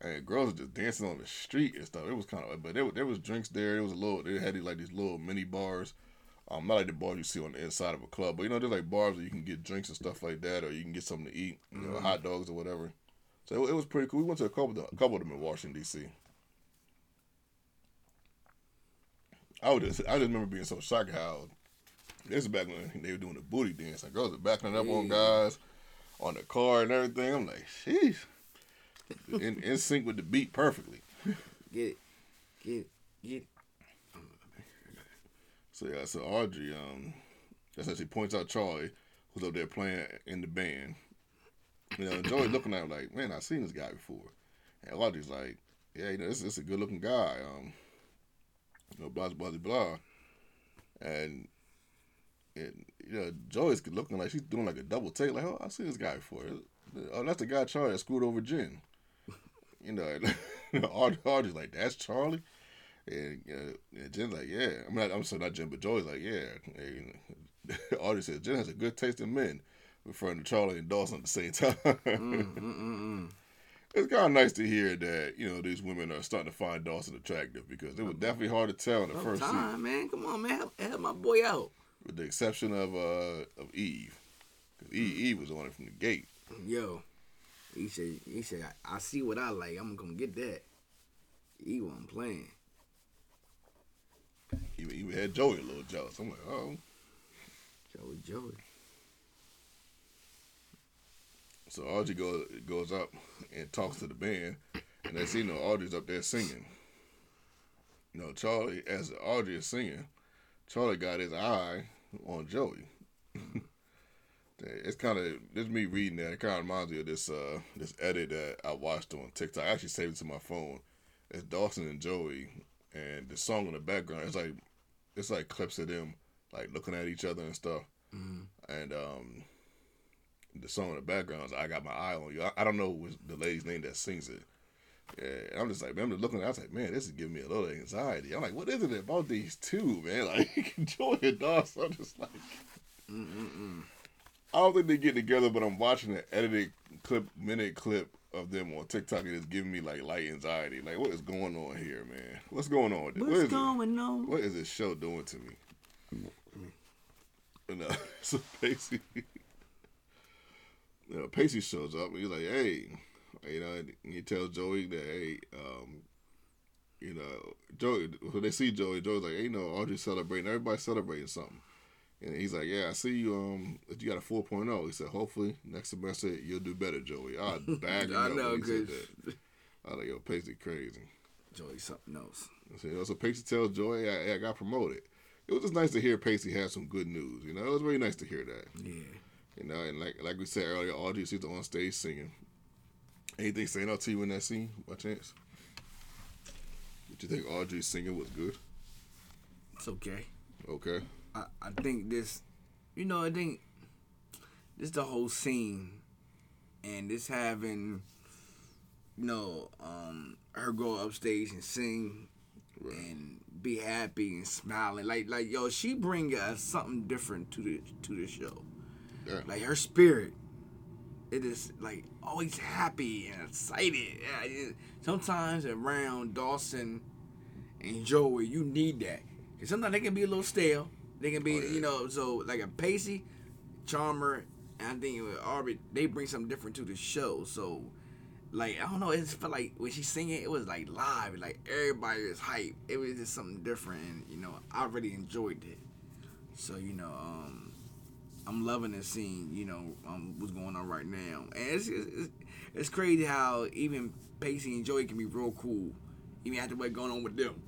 and girls were just dancing on the street and stuff. It was kind of, but there, was- there was drinks there. It was a little, they had these, like these little mini bars. Um, not like the bars you see on the inside of a club, but you know, there's like bars where you can get drinks and stuff like that, or you can get something to eat, you know, hot dogs or whatever. So it, it was pretty cool. We went to a couple, of, a couple of them in Washington D.C. I would just, I just remember being so shocked how this is back when they were doing the booty dance. Like girls are backing up on guys. on the car and everything. I'm like, sheesh. In, in sync with the beat perfectly. Get it. Get it. Get it. So yeah, so Audrey, um, that's how she points out Charlie, who's up there playing in the band. You know, and Joey looking at him like, man, I've seen this guy before. And Audrey's like, yeah, you know, this, this is a good looking guy. Um, you know, blah blah blah blah. And and you know, Joey's looking like she's doing like a double take, like, oh, I've seen this guy before. Oh, that's the guy Charlie that screwed over Jen. You know, Audrey's like, that's Charlie. And, uh, and like, yeah. I'm not. I'm sorry, not Jen, but Joey's like, yeah. And Audrey says Jen has a good taste in men, referring to Charlie and Dawson at the same time. Mm, mm, mm, it's kind of nice to hear that you know these women are starting to find Dawson attractive because it was definitely hard to tell in the first Time, man. Come on, man. Help, help my boy out. with the exception of uh of Eve, because Eve, Eve was on it from the gate. Yo, he said, he said, I, I see what I like. I'm gonna get that. He wasn't playing. Even, even had Joey a little jealous. I'm like, oh. Joey, Joey. So Audrey goes goes up and talks to the band, and they see you know Audrey's up there singing. You know, Charlie, as Audrey is singing, Charlie got his eye on Joey. it's kind of this me reading that. It kind of reminds me of this uh this edit that I watched on TikTok. I actually saved it to my phone. It's Dawson and Joey, and the song in the background. It's like it's like clips of them like looking at each other and stuff. And um, the song in the background is "I Got My Eye on You." I, I don't know what's the lady's name that sings it. Yeah, and I'm just like, man, I'm just looking. At it. I was like, man, this is giving me a little anxiety. I'm like, what is it about these two, man? Like and Dawson. I'm just like, Mm-mm-mm. I don't think they get together, but I'm watching an edited clip, minute clip of them on TikTok, and it's giving me like light anxiety. Like, what is going on here, man? What's going on? with this? What What's is it? going on? What is this show doing to me? And uh, so Pacey, you know, Pacey shows up and he's like, "Hey," you know, and he tells Joey that, "Hey, um, you know, Joey." When they see Joey, Joey's like, "Hey, you know, Audrey's celebrating. Everybody's celebrating something." And he's like, "Yeah, I see you. Um, you got a 4.0." He said, "Hopefully next semester you'll do better, Joey." I bag him I know, that. I was like, "Yo, Pacey crazy." Joey something else. So, so Pacey tells Joey, I, I got promoted. It was just nice to hear Pacey have some good news. You know, it was very nice to hear that. Yeah. You know, and like like we said earlier, Audrey she's on stage singing. Anything saying out to you in that scene, by chance? Did you think Audrey's singing was good? It's okay. Okay. I, I think this, you know, I think this the whole scene, and this having, you know, um, her go upstage and sing, Right. and be happy and smiling, like like yo, she bring us something different to the to the show. Yeah. Like her spirit, it is like always happy and excited. Sometimes around Dawson and Joey, you need that. Cause sometimes they can be a little stale. They can be, Oh, yeah. you know, so like a Pacey, Charmer, and I think with Audrey, they bring something different to the show. So, like I don't know, it just felt like when she singing, it was like live, like everybody was hype. It was just something different, and you know, I really enjoyed it. So you know, um, I'm loving this scene. You know, um, what's going on right now, and it's it's, it's crazy how even Pacey and Joey can be real cool, even after what's going on with them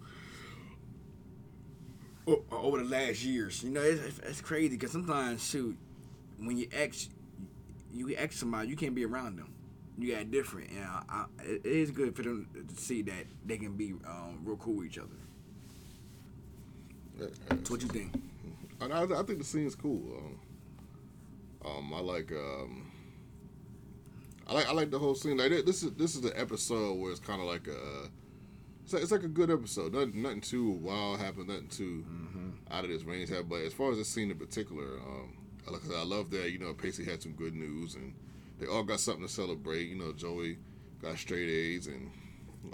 over the last years. You know, it's, it's- crazy because sometimes, shoot, when you ex, you ex somebody, you can't be around them. You got different, and I, I, it it is good for them to see that they can be um, real cool with each other. So what you think? I, I think the scene's cool. Um, um, I like um, I like I like the whole scene. Like this is this is the episode where it's kind of like a it's like, it's like a good episode. Nothing, nothing too wild happened. Nothing too out of this range happened. But as far as this scene in particular, um, I, like- I love that you know Pacey had some good news and they all got something to celebrate. You know Joey got straight A's and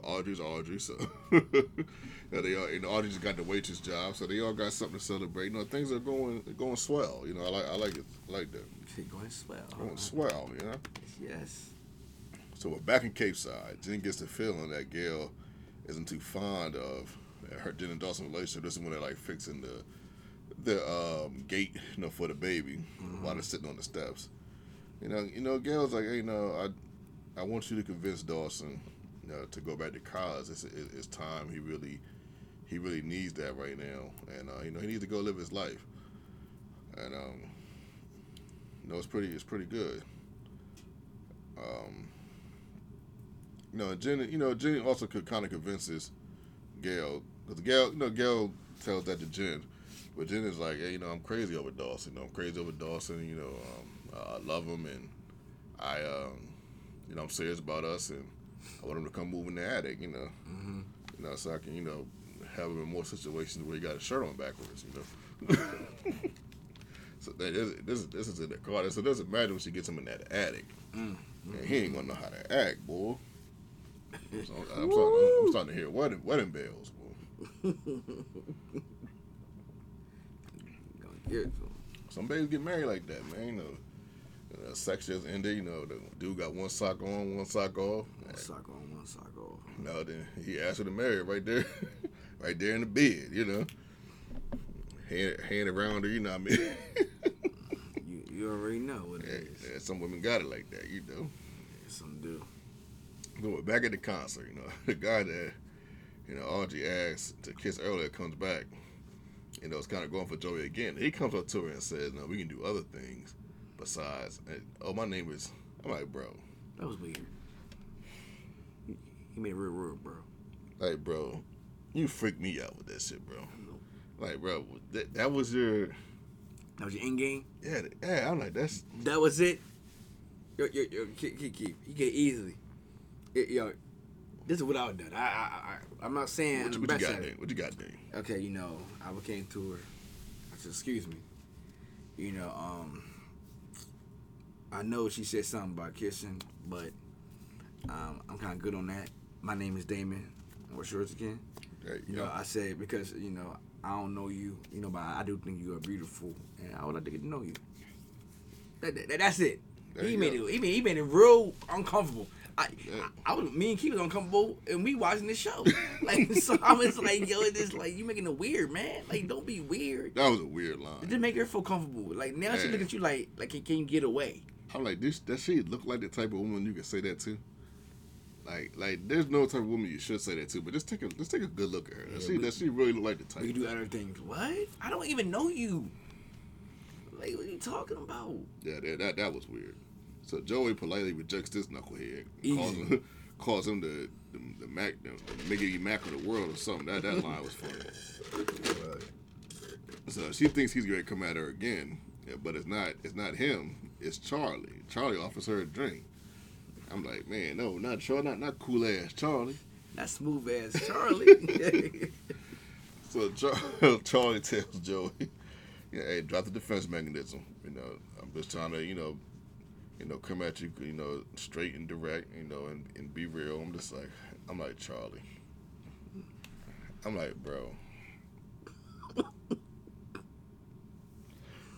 Audrey's Audrey, so yeah, they all, and Audrey just got the waitress job, so they all got something to celebrate. You know, things are going going swell. You know, I like I like it, I like that going swell. going swell. You know, Yes. so we're back in Capeside. Jen gets the feeling that Gail isn't too fond of her Jen and Dawson relationship. This is when they're like fixing the the um, gate, you know, for the baby while they're sitting on the steps. You know, you know, Gail's like, hey, you know, I, I want you to convince Dawson, you know, to go back to college. It's, it's time. He really, he really needs that right now, and uh, you know, he needs to go live his life. And um, you know, it's pretty, it's pretty good. Um, you know, Jen, you know, Jen also could kind of convinces Gail because Gail, you know, Gail tells that to Jen, but Jen is like, hey, you know, I'm crazy over Dawson. You know, I'm crazy over Dawson. You know, um, I love him and I, um, you know, I'm serious about us and I want him to come move in the attic. You know, Mm-hmm. you know, so I can, you know, have him in more situations where he got a shirt on backwards. You know. so that is, this is this is in the car. So it doesn't matter when she gets him in that attic. Mm. Man, he ain't gonna know how to act, boy. So I'm, I'm, starting, I'm starting to hear wedding wedding bells, boy. Gonna give it to him. Some babies get married like that, man. You know, sex just ended. You know, the dude got one sock on, one sock off. One sock on, one sock off. No, then he asked her to marry right there, right there in the bed. You know, hand hand around her. You know what I mean? You you already know what it yeah, is. yeah, some women got it like that. You know. Some do. But back at the concert, you know, the guy that, you know, Audrey asked to kiss earlier comes back. You know, it's kind of going for Joey again. He comes up to her and says, "No, we can do other things besides." Oh, my name is. I'm like, bro, That was weird. He- made it real rude, bro. like, bro, you freaked me out with that shit, bro. Like, bro, that, that was your. That was your end game. Yeah, yeah. I'm like, that's. That was it. Yo, yo, yo, keep, keep, keep. You get easily. Yo, yo, this is what I would done. I, I, I, I'm not saying What, you- what you got, Dane? What you got, Dane? Okay, you know, I came to her. I said, "Excuse me." You know, um, I know she said something about kissing, but um, I'm kind of good on that. My name is Damon. What's yours again? Hey, You know, I said because you know I don't know you, you know, but I do think you are beautiful, and I would like to get to know you. That, that- that's it. There he made go. it. He made, he made it real uncomfortable. I. I, I was me and Keith was uncomfortable, and we watching the show. Like so, I was like, yo, this like you making it weird, man. Like don't be weird. that was a weird line. It just make her feel comfortable. Like now she look at you like like can, can you get away? I'm like, this That she look like the type of woman you can say that to? Like, like there's no type of woman you should say that to, but just take a just take a good look at her. Yeah, she that she really look like the type? We do other things. What? I don't even know you. Like what are you talking about? Yeah, that, that that was weird. So Joey politely rejects this knucklehead, Easy. calls him, calls him the the, the Mac the, the Miggity Mac of the world or something. That that line was funny. So she thinks he's going to come at her again, but it's not. It's not him. It's Charlie. Charlie offers her a drink. I'm like, man, no, not Charlie, not not cool ass Charlie. not smooth ass Charlie. So Char- Charlie tells Joey, yeah, hey, drop the defense mechanism. You know, I'm just trying to, you know, you know, come at you, you know, straight and direct, you know, and, and be real. I'm just like, I'm like Charlie. I'm like, bro.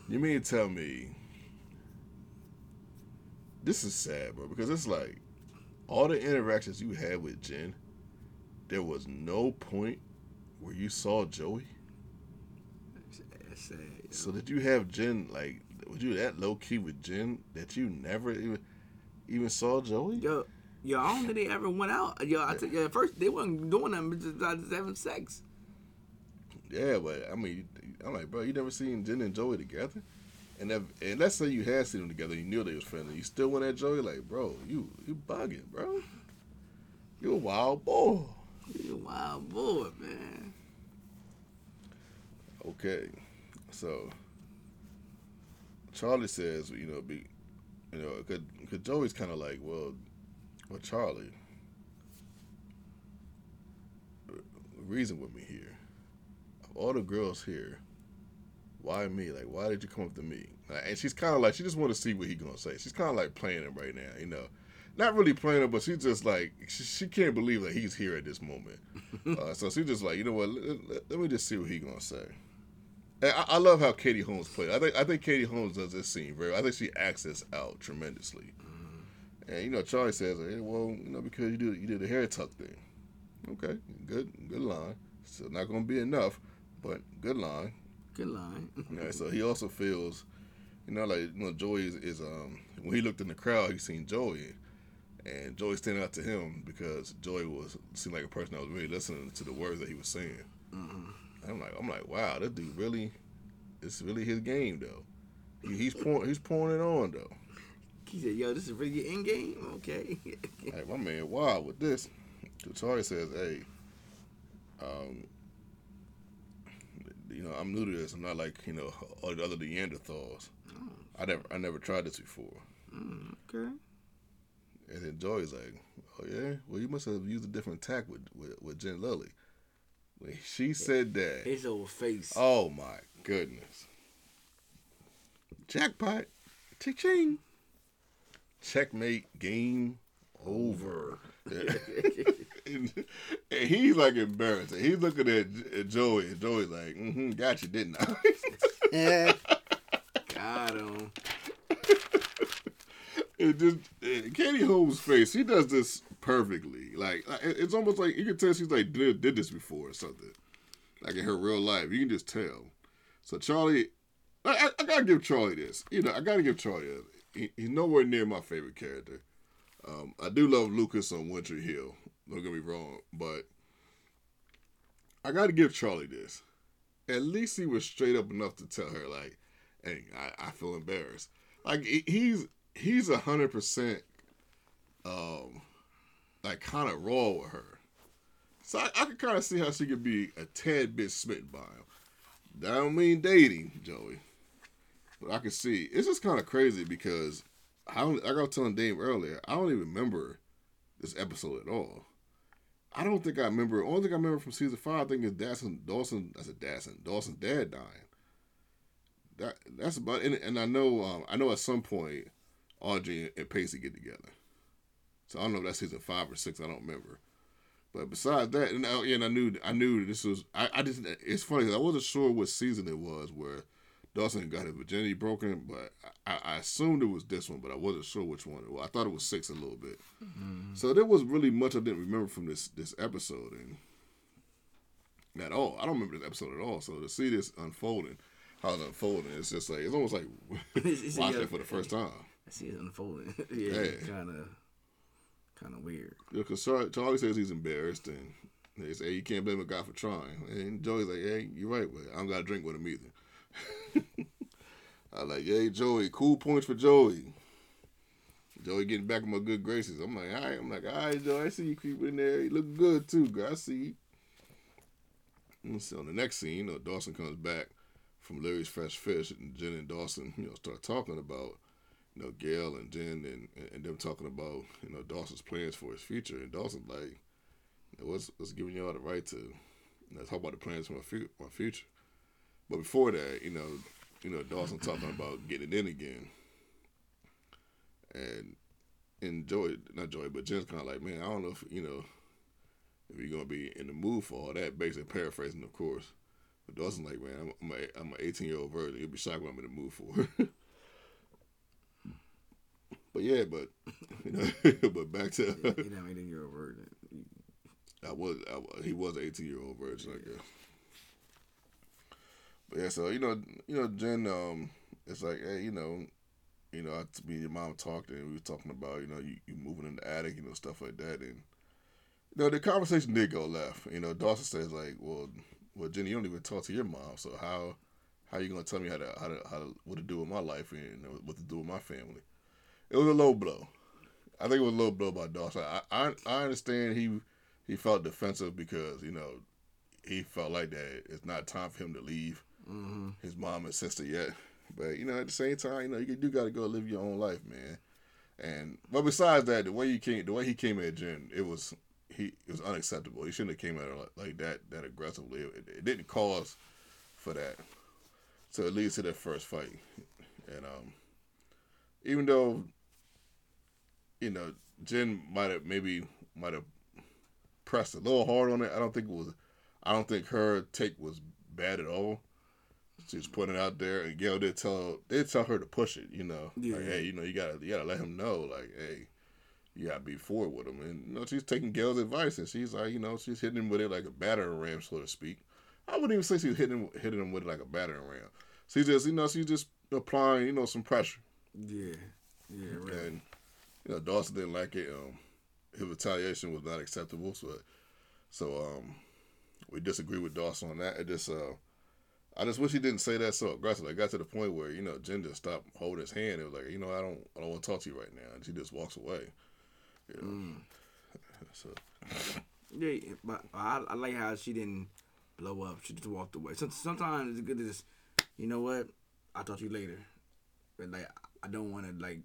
You mean to tell me this is sad, bro? Because it's like all the interactions you had with Jen, there was no point where you saw Joey. That's sad. So did you have Jen like? Was you that low key with Jen that you never even even saw Joey? Yo, yo, I don't think they ever went out. Yo, I think at first they wasn't doing nothing, but just, just having sex. Yeah, but I mean, I'm like, bro, you never seen Jen and Joey together? And if, and let's say you had seen them together, you knew they was friendly. You still went at Joey like, bro, you you bugging, bro. You a wild boy. You a wild boy, man. Okay, so Charlie says, you know, be, you know, cause, cause Joey's kind of like, well, well, Charlie, reason with me here. Of all the girls here, why me? Like, why did you come up to me? And she's kind of like, she just want to see what he gonna say. She's kind of like playing him right now, you know. Not really playing him, but she's just like she, she can't believe that he's here at this moment. uh, so she's just like, you know what? Let, let- let me just see what he gonna say. I, I love how Katie Holmes played. I think I think Katie Holmes does this scene very. I think she acts this out tremendously. And you know, Charlie says, hey, "Well, you know, because you did you did the hair tuck thing. Okay, good good line. Still not gonna be enough, but good line. Good line. You know, so he also feels, You know, like you know, Joey is, is um when he looked in the crowd, he seen Joey, and Joey standing out to him because Joey was seemed like a person that was really listening to the words that he was saying. Mm-hmm. I'm like, I'm like, wow, this dude really, it's really his game though. He, he's pouring, he's pouring it on though. He said, "Yo, this is really your end game, okay?" Like my man, wow, with this, Charlie says, hey, um, you know, I'm new to this. I'm not like you know all the other Neanderthals. Oh, I never, I never tried this before. mm, okay. And then Joey's like, "Oh yeah, well you must have used a different tack with with, with Jen Lindley." When she said that, His old face. oh my goodness, jackpot, ching, checkmate, game over. and, and he's like embarrassed. And he's looking at, at Joey, and Joey's like, "Mm-hmm, got you, didn't I?" Got him. it just it, Katie Holmes' face. He does this perfectly. Like it- it's almost like you can tell she's like did, did this before or something. Like in her real life, you can just tell. So Charlie, I, I, I gotta give Charlie this. You know, I gotta give Charlie. He, he's nowhere near my favorite character. Um, I do love Lucas on One Tree Hill. Don't get me wrong, but I gotta give Charlie this. At least he was straight up enough to tell her like, "Hey, I, I feel embarrassed." Like he's he's a hundred percent, um, like kind of raw with her. So I, I could kind of see how she could be a tad bit smitten by him. That don't mean dating, Joey, but I can see it's just kind of crazy because I don't. Like I was telling Dave earlier, I don't even remember this episode at all. I don't think I remember. Only thing I remember from season five, I think is Dawson. Dawson. That's a Dawson. Dawson's dad dying. That that's about. And, and I know. Um, I know at some point, Audrey and Pacey get together. So I don't know if that's season five or six. I don't remember. But besides that, and oh, I, and I knew I knew this was. I, I just. It's funny 'cause I wasn't sure what season it was where Dawson got his virginity broken, but I, I assumed it was this one, but I wasn't sure which one it was. I thought it was six a little bit. Mm-hmm. So there was really much I didn't remember from this this episode, and at all. I don't remember this episode at all. So to see this unfolding, how it's unfolding, it's just like it's almost like watching it for the first time. I see it unfolding. yeah, Yeah. kind of, kind of weird. Because Charlie, says he's embarrassed, and they say you can't blame a guy for trying. And Joey's like, "Hey, you're right, but I don't got to drink with him either." I like, "Hey, Joey, cool points for Joey." Joey getting back in my good graces. I'm like, all right. I'm like, all right, Joey, I see you creeping in there. You look good too, girl. I see you. So on the next scene, you know, Dawson comes back from Larry's Fresh Fish, and Jen and Dawson, you know, start talking about, you know, Gail and Jen and, and them talking about, you know, Dawson's plans for his future. And Dawson's like, what's, what's giving y'all the right to, you know, talk about the plans for my, fu- my future. But before that, you know, you know, Dawson talking about getting in again. And and Joey, not Joey, but Jen's kind of like, man, I don't know if you know if you're gonna be in the mood for all that. Basically, paraphrasing, of course. But Dawson's like, man, I'm, I'm, a, I'm an 18 year old virgin. You'll be shocked what I'm in the mood for. but yeah, but you know, but back to you know, ain't in your word. I was, I was he was an 18 year old virgin, I guess. But yeah, so you know, you know, Jen, um, it's like, hey, you know, you know, I, me and your mom talked, and we were talking about, you know, you, you moving in the attic, you know, stuff like that, and you know, the conversation did go left. You know, Dawson says like, well, well, Jenny, you don't even talk to your mom, so how, how you gonna tell me how to, how to, how to, what to do with my life and you know, what to do with my family? It was a low blow. I think it was a low blow by Dawson. I, I, I understand he, he felt defensive because you know, he felt like that it's not time for him to leave Mm-hmm. his mom and sister yet. But you know, at the same time, you know, you do got to go live your own life, man. And but besides that, the way he came, the way he came at Jen, it was he it was unacceptable. He shouldn't have came at her like, like that that aggressively. It, it didn't cause for that. So it leads to that first fight, and um, even though you know Jen might have maybe might have pressed a little hard on it, I don't think it was. I don't think her take was bad at all. She was putting it out there, and Gail did tell did tell her to push it. You know, Yeah. like hey, you know, you gotta you gotta let him know, like hey, you gotta be forward with him. And you know, she's taking Gail's advice, and she's like, you know, she's hitting him with it like a battering ram, so to speak. I wouldn't even say she's hitting him, hitting him with it like a battering ram. She just, you know, she's just applying, you know, some pressure. Yeah. Yeah, right. And you know, Dawson didn't like it. Um, his retaliation was not acceptable. So, so um, we disagree with Dawson on that. It just, uh, I just wish he didn't say that so aggressive. I got to the point where you know Jen just stopped holding his hand. It was like, you know, I don't, I don't want to talk to you right now, and she just walks away. You know. Mm. So, Yeah, but I, I like how she didn't blow up. She just walked away. Some, sometimes it's good to just, you know what? I'll talk to you later. But like, I don't want to like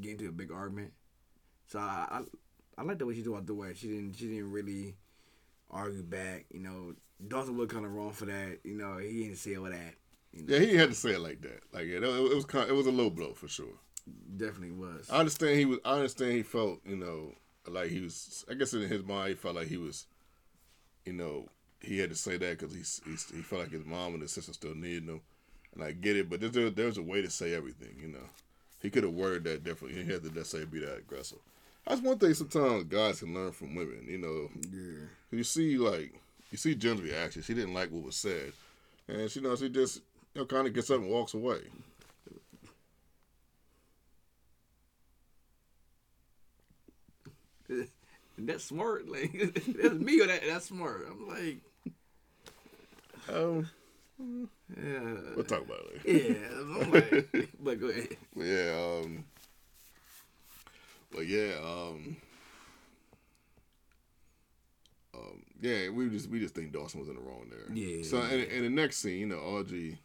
get into a big argument. So I, I, I like the way she walked away. She didn't, she didn't really argue back. You know, Dawson was kind of wrong for that. You know, he didn't say all that. You know, yeah, he had to say it like that. Like, it, it was kind, it was a low blow for sure. definitely was. I understand he was. I understand he felt, you know, like he was. I guess in his mind, he felt like he was, you know, he had to say that because he, he he felt like his mom and his sister still needed him, and I get it. But there, there's a way to say everything, you know. He could have worded that differently. He had to necessarily be that aggressive. That's one thing. Sometimes guys can learn from women. You know, yeah. you see like you see Jen's reaction. She didn't like what was said, and she knows she just you know kind of gets up and walks away. That's smart. Like that's me or that that's smart. I'm like, Um, yeah. we'll talk about it. Later. Yeah, but go ahead. Yeah, um but yeah, um um yeah, we just we just think Dawson was in the wrong there. Yeah. So and, and the next scene, you know, Audrey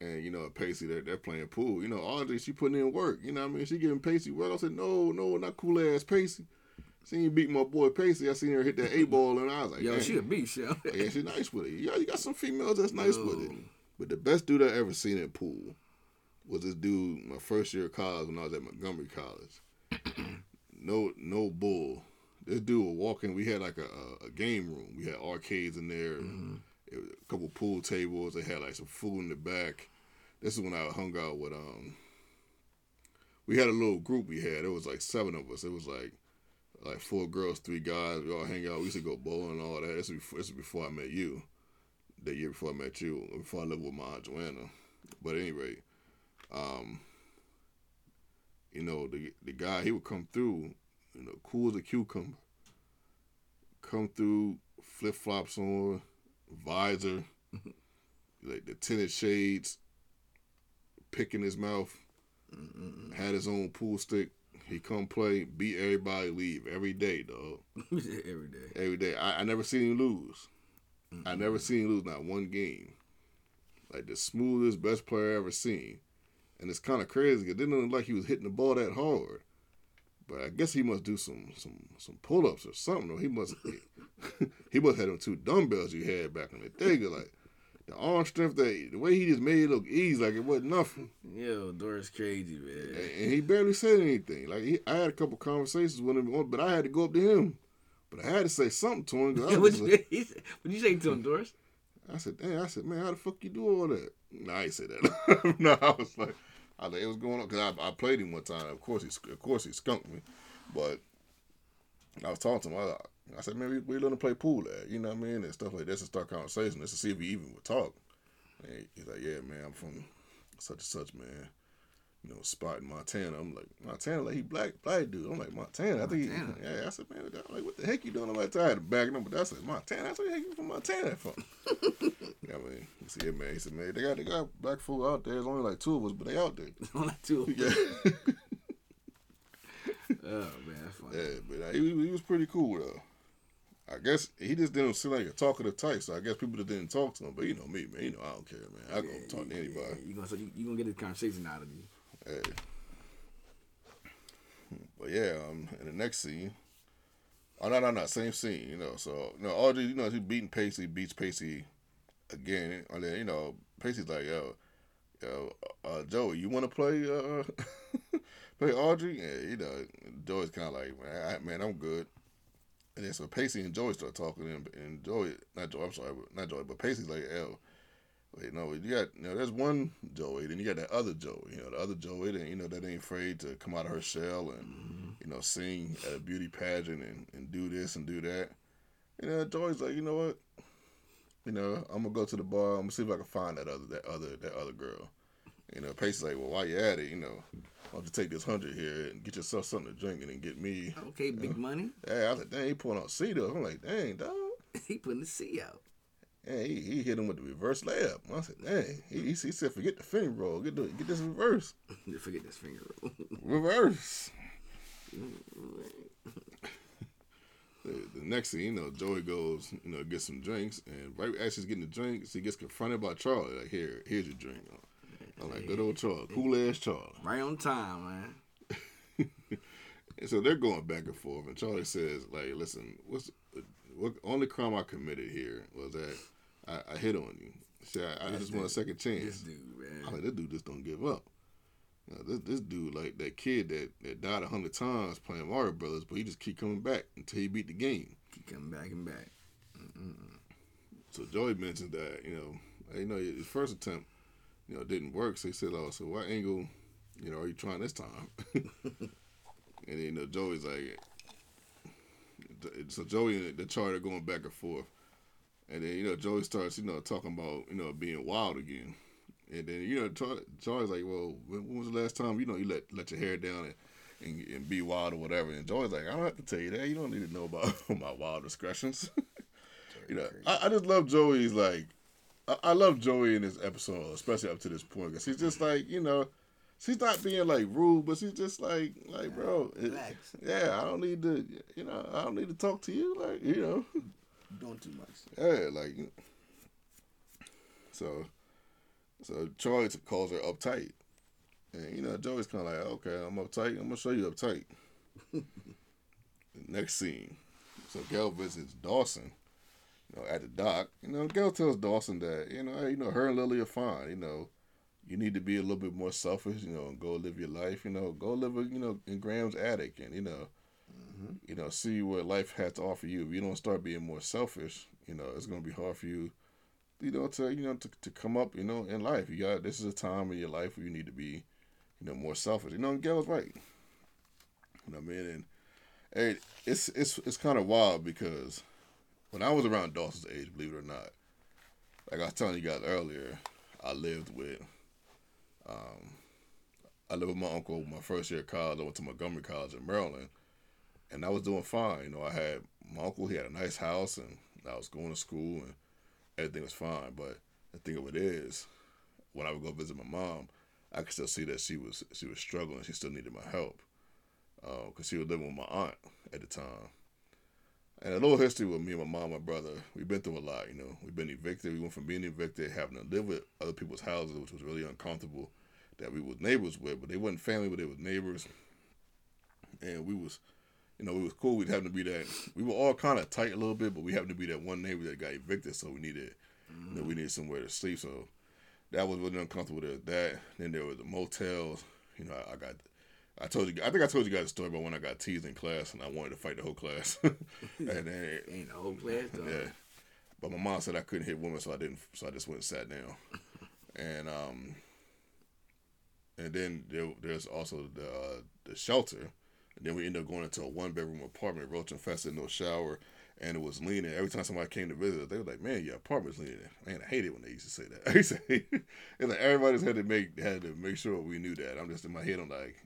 and you know Pacey, they're, they're playing pool. You know, Audrey, she putting in work. You know, what I mean, she giving Pacey work. I said, no, no, not cool ass Pacey. She you beat my boy Pacey. I seen her hit that eight ball, and I was like, Yo, "Dang." she a beast, yo. yeah, she nice with it. Yeah, you got some females that's nice with it. But the best dude I ever seen in pool was this dude my first year of college when I was at Montgomery College. no, no bull. This dude was walking. We had like a, a, game room. We had arcades in there, It was a couple pool tables. They had like some food in the back. This is when I hung out with um. We had a little group. We had it was like seven of us. It was like like four girls, three guys. We all hang out. We used to go bowling and all that. This is before, this is before I met you. The year before I met you, before I lived with my aunt Joanna. But anyway, um, you know, the the guy he would come through, you know, cool as a cucumber. Come through, flip flops on, visor, like the tinted shades, pick in his mouth, had his own pool stick. He come play, beat everybody, leave every day, dog. Every day. Every day. I, I never seen him lose. I never seen him lose not one game. Like the smoothest, best player I ever seen. And it's kind of crazy. It didn't look like he was hitting the ball that hard. But I guess he must do some some some pull ups or something. Or he must he must have them two dumbbells you had back in the day. Like the arm strength, that the way he just made it look easy, like it wasn't nothing. Yo, Doris crazy, man. And, and he barely said anything. Like he, I had a couple conversations with him, but I had to go up to him. But I had to say something to him. I, what was you, like- what'd you say to him, Doris? I said, damn, I said, man, how the fuck you do all that? No, I ain't say that. no, I was like, I was like, it was going on because I, I played him one time. Of course, he of course he skunked me, but I was talking to him. I, I said, man, we, we let him play pool at, you know what I mean, and stuff like that, to start conversation, just to see if he even would talk. And he's like, yeah, man, I'm from such and such, man. You know, spot in Montana. I'm like, Montana, like he black, black dude. I'm like, Montana. I think, he, yeah. I said, man, I'm like, what the heck you doing? I'm like, I had to back him, but I said, Montana. I said, heck you from Montana from? Yeah, I mean, he said, yeah, man. He said, man, they got they got black folk out there. There's only like two of us, but they out there. On that too. yeah, Oh man, that's funny. yeah, but uh, he, he was pretty cool though. I guess he just didn't seem like a talkative type, so I guess people just didn't talk to him. But you know me, man. You know I don't care, man. I go talk to anybody. You gonna so you, you gonna get this conversation out of me? Hey. But yeah, um, in the next scene, oh no, no, no, same scene, you know. So you know, Audrey, you know, he's beating Pacey, beats Pacey again, and then you know, Pacey's like, yo, yo, uh, Joey, you want to play, uh, play Audrey? Yeah, you know, Joey's kind of like, man, I, man, I'm good. And then so Pacey and Joey start talking, and, and Joey, not Joey, I'm sorry, not Joey, but Pacey's like, yo. Wait, no, you got you know, there's one Joey, then you got that other Joey. You know, the other Joey that you know that ain't afraid to come out of her shell and mm-hmm. you know sing at a beauty pageant and, and do this and do that. You know, Joey's like, you know what? you know, I'm gonna go to the bar. I'm gonna see if I can find that other that other that other girl. You know, Pacey's like, well, why you at it, you know, why don't take this hundred here and get yourself something to drink and then get me. Okay, big money. Yeah, I was like, dang, he pulling out C though. I'm like, dang, dog. he putting the C out. Yeah, he, he hit him with the reverse layup. I said, dang. He, he, he said, forget the finger roll. Get the, get this reverse. Forget this finger roll. reverse. the, the next thing you know, Joey goes, you know, get some drinks, and right as he's getting the drinks, he gets confronted by Charlie. Like, here, here's your drink. Like, good old Charlie, cool ass Charlie. Right on time, man. and so they're going back and forth, and Charlie says, like, listen, what's what only crime I committed here was that I, I hit on you. See, I, I just dude, want a second chance. This dude, man. I'm like, this dude just don't give up. This this dude like that kid that, that died a hundred times playing Mario Brothers, but he just keep coming back until he beat the game. Keep coming back and back. Mm-mm. So Joey mentioned that you know, you know, his first attempt, you know, didn't work. So he said, "Oh, so what angle, you know, are you trying this time?" and then, you know, Joey's like, so Joey and the Charlie are going back and forth, and then you know Joey starts, you know, talking about you know being wild again. And then you know, Joy's like, "Well, when was the last time you know you let let your hair down and, and, and be wild or whatever?" And Joey's like, "I don't have to tell you that. You don't need to know about my wild discretions." you know, I, I, just love Joey's like, I, I, love Joey in this episode, especially up to this point, because he's just like, you know, she's not being like rude, but she's just like, like, bro, it, yeah, I don't need to, you know, I don't need to talk to you, like, you know, doing too much. Yeah, like, so so Charlie calls her uptight. And, you know, Joey's kind of like, okay, I'm uptight. I'm going to show you uptight. The next scene. So Gail visits Dawson, know, at the dock. You know, Gail tells Dawson that, you know, hey, you know, her and Lily are fine. You know, you need to be a little bit more selfish, you know, and go live your life. You know, go live, you know, in Grams' attic and, you know, mm-hmm. you know, see what life has to offer you. If you don't start being more selfish, you know, it's going to be hard for you you know, to you know, to, to come up, you know, in life. You got this is a time in your life where you need to be, you know, more selfish. You know, and Gail's right. You know what I mean? And hey, it's it's it's kind of wild because when I was around Dawson's age, believe it or not, like I was telling you guys earlier, I lived with, um, I lived with my uncle my first year of college. I went to Montgomery College in Maryland, and I was doing fine. You know, I had my uncle. He had a nice house, and I was going to school and everything was fine. But the thing of it is, when I would go visit my mom, I could still see that she was she was struggling. She still needed my help because uh, she was living with my aunt at the time. And a little history with me and my mom, my brother, we've been through a lot. You know, we've been evicted. We went from being evicted, having to live with other people's houses, which was really uncomfortable. That we was neighbors with, but they wasn't family, but they was neighbors. And we was you know, it was cool. We'd happen to be that. We were all kind of tight a little bit, but we happened to be that one neighbor that got evicted, so we needed, mm-hmm. you know, we needed somewhere to sleep. So that was really uncomfortable. There, that then there was the motels. You know, I, I, got. I told you. I think I told you guys a story about when I got teased in class and I wanted to fight the whole class. and then ain't the whole class. Though. Yeah, but my mom said I couldn't hit women, so I didn't. So I just went and sat down. and um, and then there, there's also the uh, the shelter and then we ended up going into a one bedroom apartment, roach infested, no shower, and it was leaning. Every time somebody came to visit, they were like, "Man, your apartment's leaning." Man, I hate it when they used to say that. I used to hate it. It's like everybody had to make had to make sure we knew that. I'm just in my head. I'm like,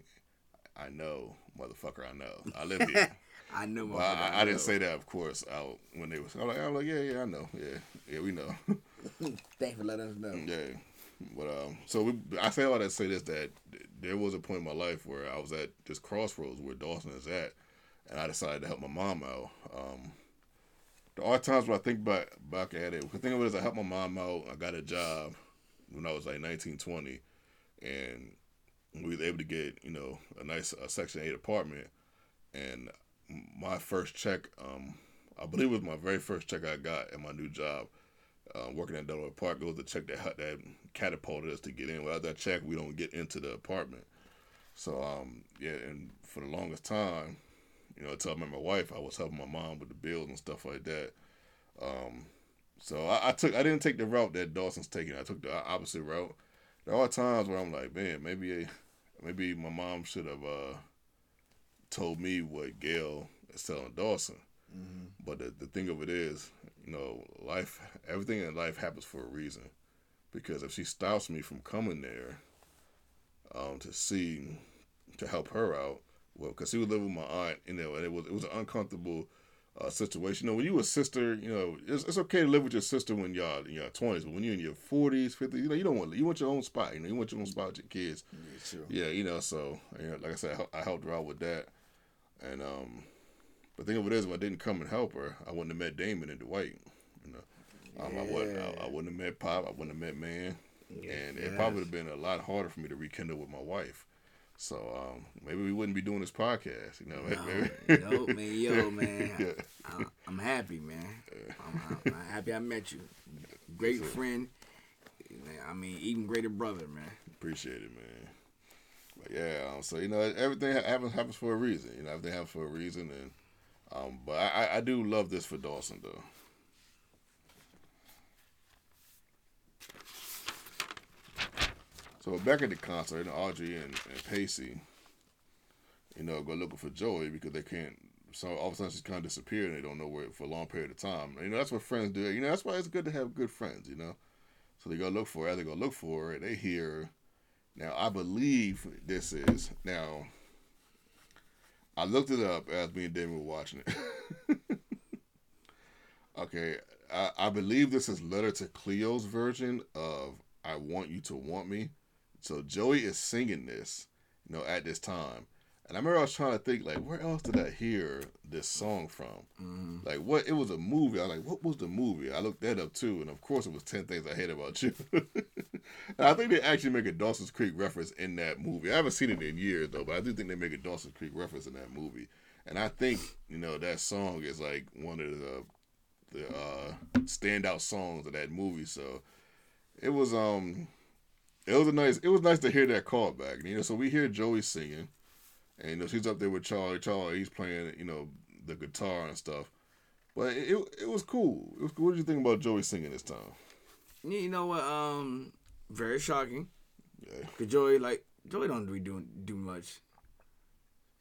I know, motherfucker. I know. I live here. I know. Well, I, I, I, didn't say that, of course, out when they was. I'm like, I'm like, yeah, yeah, I know, yeah, yeah, we know. Thanks for letting us know. Yeah. But um, so we, I say all that to say this that there was a point in my life where I was at this crossroads where Dawson is at, and I decided to help my mom out. Um, there are times when I think back back at it. The thing of it is, I helped my mom out. I got a job when I was like 19, 20, and we were able to get you know a nice Section Eight apartment. And my first check, um, I believe it was my very first check I got at my new job uh, working at Delaware Park goes to check that that catapulted us to get in. Without that check, we don't get into the apartment. So um, yeah, and for the longest time, you know, until I met my wife, I was helping my mom with the bills and stuff like that. Um, so I, I, took I didn't take the route that Dawson's taking. I took the opposite route. There are times where I'm like, man, maybe maybe my mom should have uh, told me what Gail is telling Dawson. But the, the thing of it is, you know, life, everything in life happens for a reason. Because if she stops me from coming there um, to see, to help her out, well, because she was living with my aunt, you know, and it was it was an uncomfortable uh, situation. You know, when you a sister, you know, it's, it's okay to live with your sister when y'all in your twenties, but when you're in your forties, fifties, you know, you don't want you want your own spot. You know, you want your own spot with your kids. Yeah. Yeah, you know, so you know, like I said, I I helped her out with that, and um, but the thing of it is, if I didn't come and help her, I wouldn't have met Damon and Dwight. You know, um, I wouldn't, I, I wouldn't have met Pop, I wouldn't have met Man, and it probably would have been a lot harder for me to rekindle with my wife. So um, maybe we wouldn't be doing this podcast. You know, maybe. No, no, man, yo, man. Yeah. I, I'm happy, man. I'm, I'm, happy I met you. Great friend. I mean, even greater brother, man. Appreciate it, man. But yeah, um, so you know, everything happens happens for a reason. You know, everything happens for a reason, and um, but I- I do love this for Dawson though. So back at the concert, and Audrey and, and Pacey, you know, go looking for Joey because they can't. So all of a sudden she's kind of disappeared, and they don't know where for a long period of time. You know, that's what friends do. You know, that's why it's good to have good friends. You know, so they go look for her. They go look for her, they hear. Now I believe this is now. I looked it up as me and David were watching it. okay, I, I believe this is Letters to Cleo's version of "I Want You to Want Me." So Joey is singing this, you know, at this time, and I remember I was trying to think like, where else did I hear this song from? Like, what? It was a movie. I was like, what was the movie? I looked that up too, and of course, it was Ten Things I Hate About You. I think they actually make a Dawson's Creek reference in that movie. I haven't seen it in years though, but I do think they make a Dawson's Creek reference in that movie. And I think you know that song is like one of the the uh, standout songs of that movie. So it was um it was a nice it was nice to hear that callback. You know, so we hear Joey singing, and you know she's up there with Charlie. Charlie, he's playing you know the guitar and stuff. But it it, it was cool. It was cool. What did you think about Joey singing this time? You know what? Um, very shocking. Yeah. Cause Joey, like Joey, don't really do do much.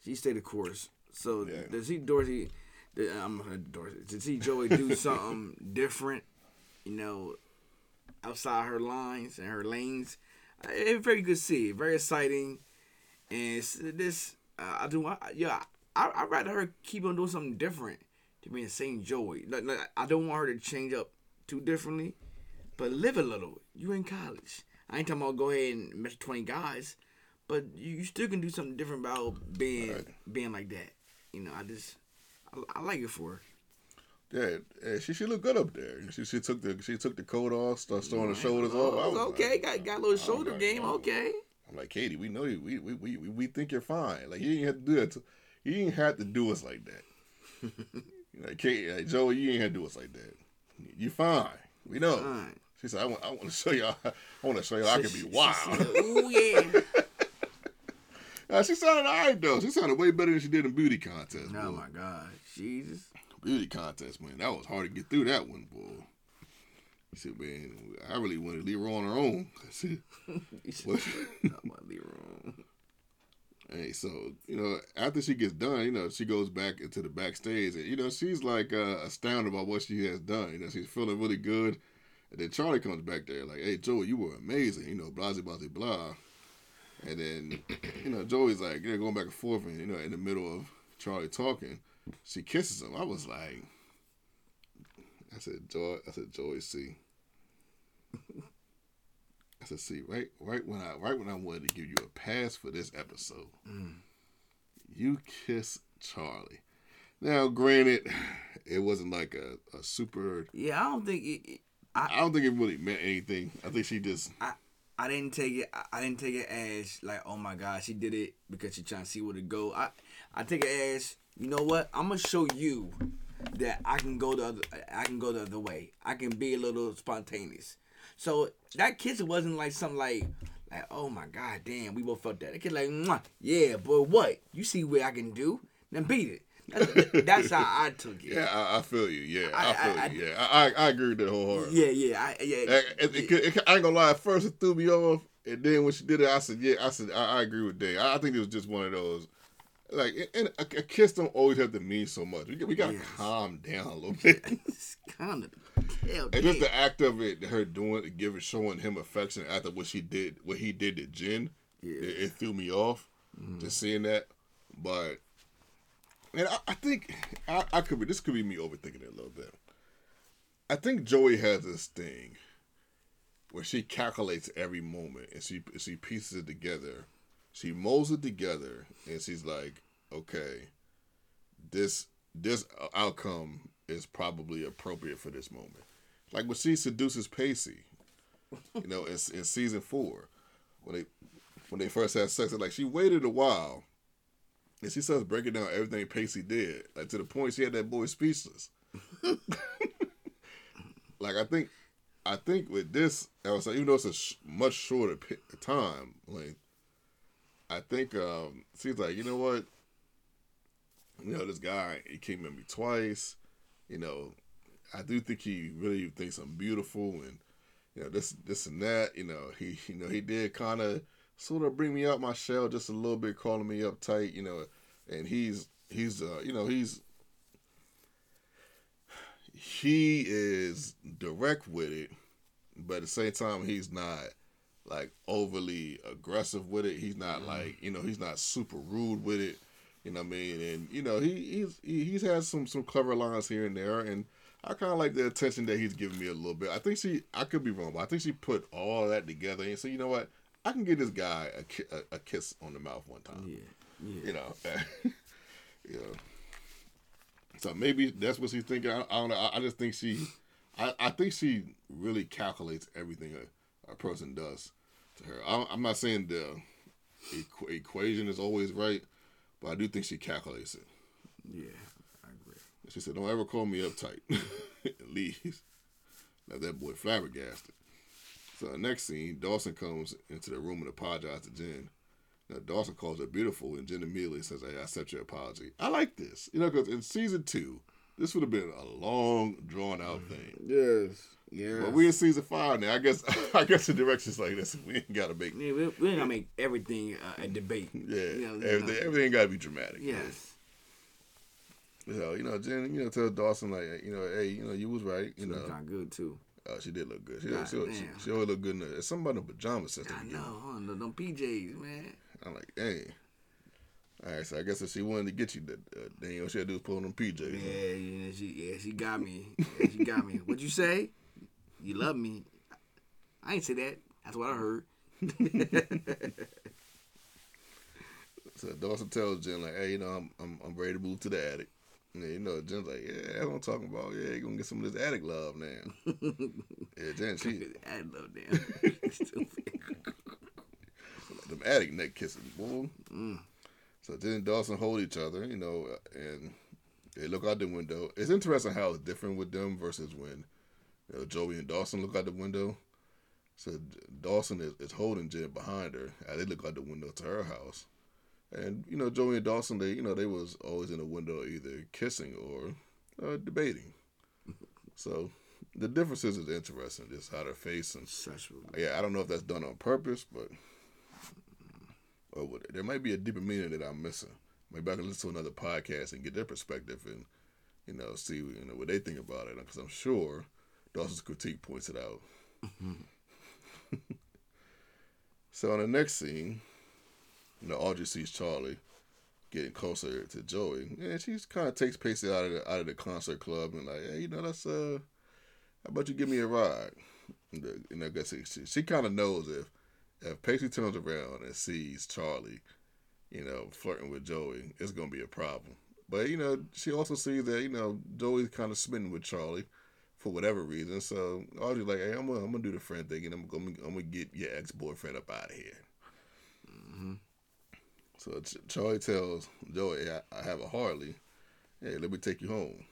She stayed the course. So Yeah. to see Dorsey, I'm Dorsey. To see Joey do something different, you know, outside her lines and her lanes, it's very good see. Very exciting, and this uh, I do. I, yeah, I I rather her keep on doing something different to be the same Joey. Like, like, I don't want her to change up too differently, but live a little. You in college. I ain't talking about go ahead and match twenty guys, but you, you still can do something different about being Right. being like that. You know, I just I, I like it for her. Yeah, yeah, she she looked good up there. She she took the she took the coat off, started throwing the shoulders Oh, off. I was okay, like- got got a little shoulder like, game. oh. Okay. I'm like, Katie, we know you. We we we, we- we think you're fine. Like you didn't have to do that. To, you didn't have to do us like that. like Katie, like, Joey, you ain't have to do us like that. You fine. We know. Fine. She said, I want I want to show y'all. I want to show y'all I can be wild. Ooh yeah. Uh, she sounded all right though. She sounded way better than she did in beauty contest. oh boy. my God, Jesus. Beauty contest, man. That was hard to get through that one, boy. She said, man, I really wanted to leave her on her own. I said, What? Not my room. Hey, so you know, after she gets done, you know, she goes back into the backstage, and you know, she's like uh, astounded about what she has done. You know, she's feeling really good, and then Charlie comes back there like, "Hey, Joey, you were amazing." You know, blah blah blah blah. And then, you know, Joey's like, you know, going back and forth, and you know, in the middle of Charlie talking, she kisses him. I was like, I said, Joy, I said, Joey, see. I said, see, right, right when I, right when I wanted to give you a pass for this episode, mm. you kiss Charlie. Now, granted, it wasn't like a, a super. Yeah, I don't think it, it- I don't think it really meant anything. I think she just. I I didn't take it. I- I didn't take it as like, oh my God, she did it because she trying to see where to go. I I take it as, you know what? I'm gonna show you that I can go the other. I can go the other way. I can be a little spontaneous. So that kiss wasn't like something like, like, oh my God, damn, we both felt that. That kid like, Mwah, yeah, boy, what? You see what I can do? Then beat it. That's, that's how I took it. Yeah, I, I feel you. Yeah, I, I- feel I- you. Yeah, I, I, agree with that wholeheartedly. Yeah, yeah, I, yeah. It, it, it, I ain't gonna lie. At first, it threw me off, and then when she did it, I said, "Yeah." I said, "I, I agree with Dave. I think it was just one of those. Like, and a, a kiss don't always have to mean so much. We, we gotta Yes. calm down a little bit. it's kind of hell. And just the act of it, her doing, giving, showing him affection after what she did, what he did to Jen, Yeah. it, it threw me off. Mm-hmm. Just seeing that, but and I, I think I, I could be. This could be me overthinking it a little bit. I think Joey has this thing where she calculates every moment and she she pieces it together. She molds it together and she's like, okay, this this outcome is probably appropriate for this moment. Like when she seduces Pacey, you know, in, in season four, when they when they first had sex, like she waited a while, and she starts breaking down everything Pacey did, like to the point she had that boy speechless. like I think, I think with this, I was like, even though it's a sh- much shorter pi- time length, I think um she's like, you know what, you know, this guy he came at me twice, you know, I do think he really thinks I'm beautiful and you know this this and that. You know he you know he did kind of sort of bring me out my shell just a little bit, calling me uptight. You know, and he's he's uh you know he's he is direct with it, but at the same time he's not like overly aggressive with it. He's not mm-hmm. like you know he's not super rude with it. You know what I mean? And you know he he's he's had some some clever lines here and there, and I kind of like the attention that he's giving me a little bit. I think she I could be wrong, but I think she put all that together and so you know what? I can give this guy a, ki- a, a kiss on the mouth one time. Yeah, yeah. You know, you know. So maybe that's what she's thinking. I, I don't know. I, I just think she, I, I think she really calculates everything a, person does to her. I, I'm not saying the equ- equation is always right, but I do think she calculates it. Yeah, I agree. She said, "Don't ever call me uptight." and leaves. Now that boy flabbergasted. So the next scene, Dawson comes into the room and apologizes to Jen. Now Dawson calls her beautiful, and Jen immediately says, "Hey, I accept your apology." I like this, you know, because in season two, this would have been a long, drawn out thing. Yes, yeah. But we in season five now. I guess I guess the direction's like this. We ain't gotta make Yeah, we, we ain't gonna make everything uh, a debate. yeah You know, everything. know. Everything gotta be dramatic. Yes. You know, you know, Jen. You know, tell Dawson like, you know, hey, you know, you was right. You know, Kind of good too. Uh, she did look good. She, God she, she, she always look good in the, somebody in pajamas since the I beginning. know, huh? Them- Them PJs, man. I'm like, dang. All right, so I guess if she wanted to get you, that uh, then all she had to do was put on them PJs. Yeah, yeah, she, yeah, she got me. Yeah, she got me. What'd you say? You love me? I ain't say that. That's what I heard. So Dawson tells Jen like, hey, you know, I'm I'm, I'm ready to move to the attic. And you know, Jen's like, yeah, that's what I'm talking about. Yeah, you gonna get some of this attic love now. yeah, Jen, she I love them. Stupid. them attic neck kisses, boy. So Jen and Dawson hold each other, you know, and they look out the window. It's interesting how it's different with them versus when you know, Joey and Dawson look out the window. So Dawson is, is holding Jen behind her. as they look out the window to her house. And you know, Joey and Dawson, they you know they was always in the window either kissing or uh, debating. So the differences is interesting, just how they're facing. Such a- Yeah, I don't know if that's done on purpose, but or what, there might be a deeper meaning that I'm missing. Maybe I can listen to another podcast and get their perspective and you know see you know what they think about it because I'm sure Dawson's critique points it out. so in the next scene, you know Audrey sees Charlie getting closer to Joey, and she kind of takes Pacey out of the out of the concert club and like, hey, you know, let's uh, how about you give me a ride? And, and I guess she, she kind of knows if if Pacey turns around and sees Charlie, you know, flirting with Joey, it's gonna be a problem. But you know, she also sees that you know Joey's kind of smitten with Charlie for whatever reason. So Audrey's like, hey, I'm gonna, I'm gonna do the friend thing, and I'm gonna I'm gonna get your ex boyfriend up out of here. Mm-hmm. So Ch- Charlie tells Joey, I, I have a Harley. Hey, let me take you home.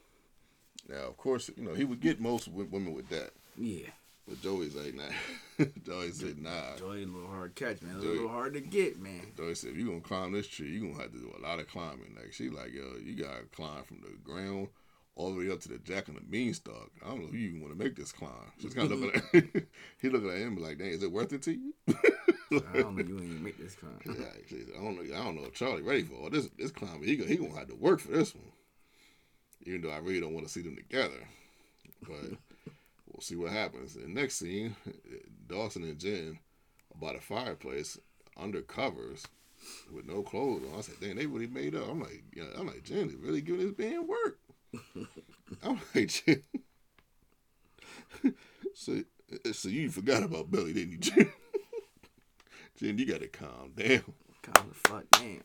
Now, of course, you know he would get most w- women with that, Yeah. But Joey's like, nah. Joey said, nah. Joey, a little hard catch, man. A little hard to get, man. Joey said, if you gonna climb this tree, you gonna have to do a lot of climbing. Like she like, yo, you gotta climb from the ground all the way up to the jack and the beanstalk. I don't know if you even want to make this climb. She's kind of looking at he looking at him like, dang, is it worth it to you? I don't know you ain't even make this climb. Yeah, I don't know. I don't know if Charlie ready for all this. This climb, he gonna he gonna have to work for this one. Even though I really don't want to see them together, but we'll see what happens. The next scene, Dawson and Jen are by the fireplace under covers with no clothes on. I said, "Dang, they really made up." I'm like, yeah, I'm like, Jen is really giving this man work. I'm like, Jen. so, so you forgot about Billy, didn't you, Jen? Jen, you gotta calm down. Calm the fuck down.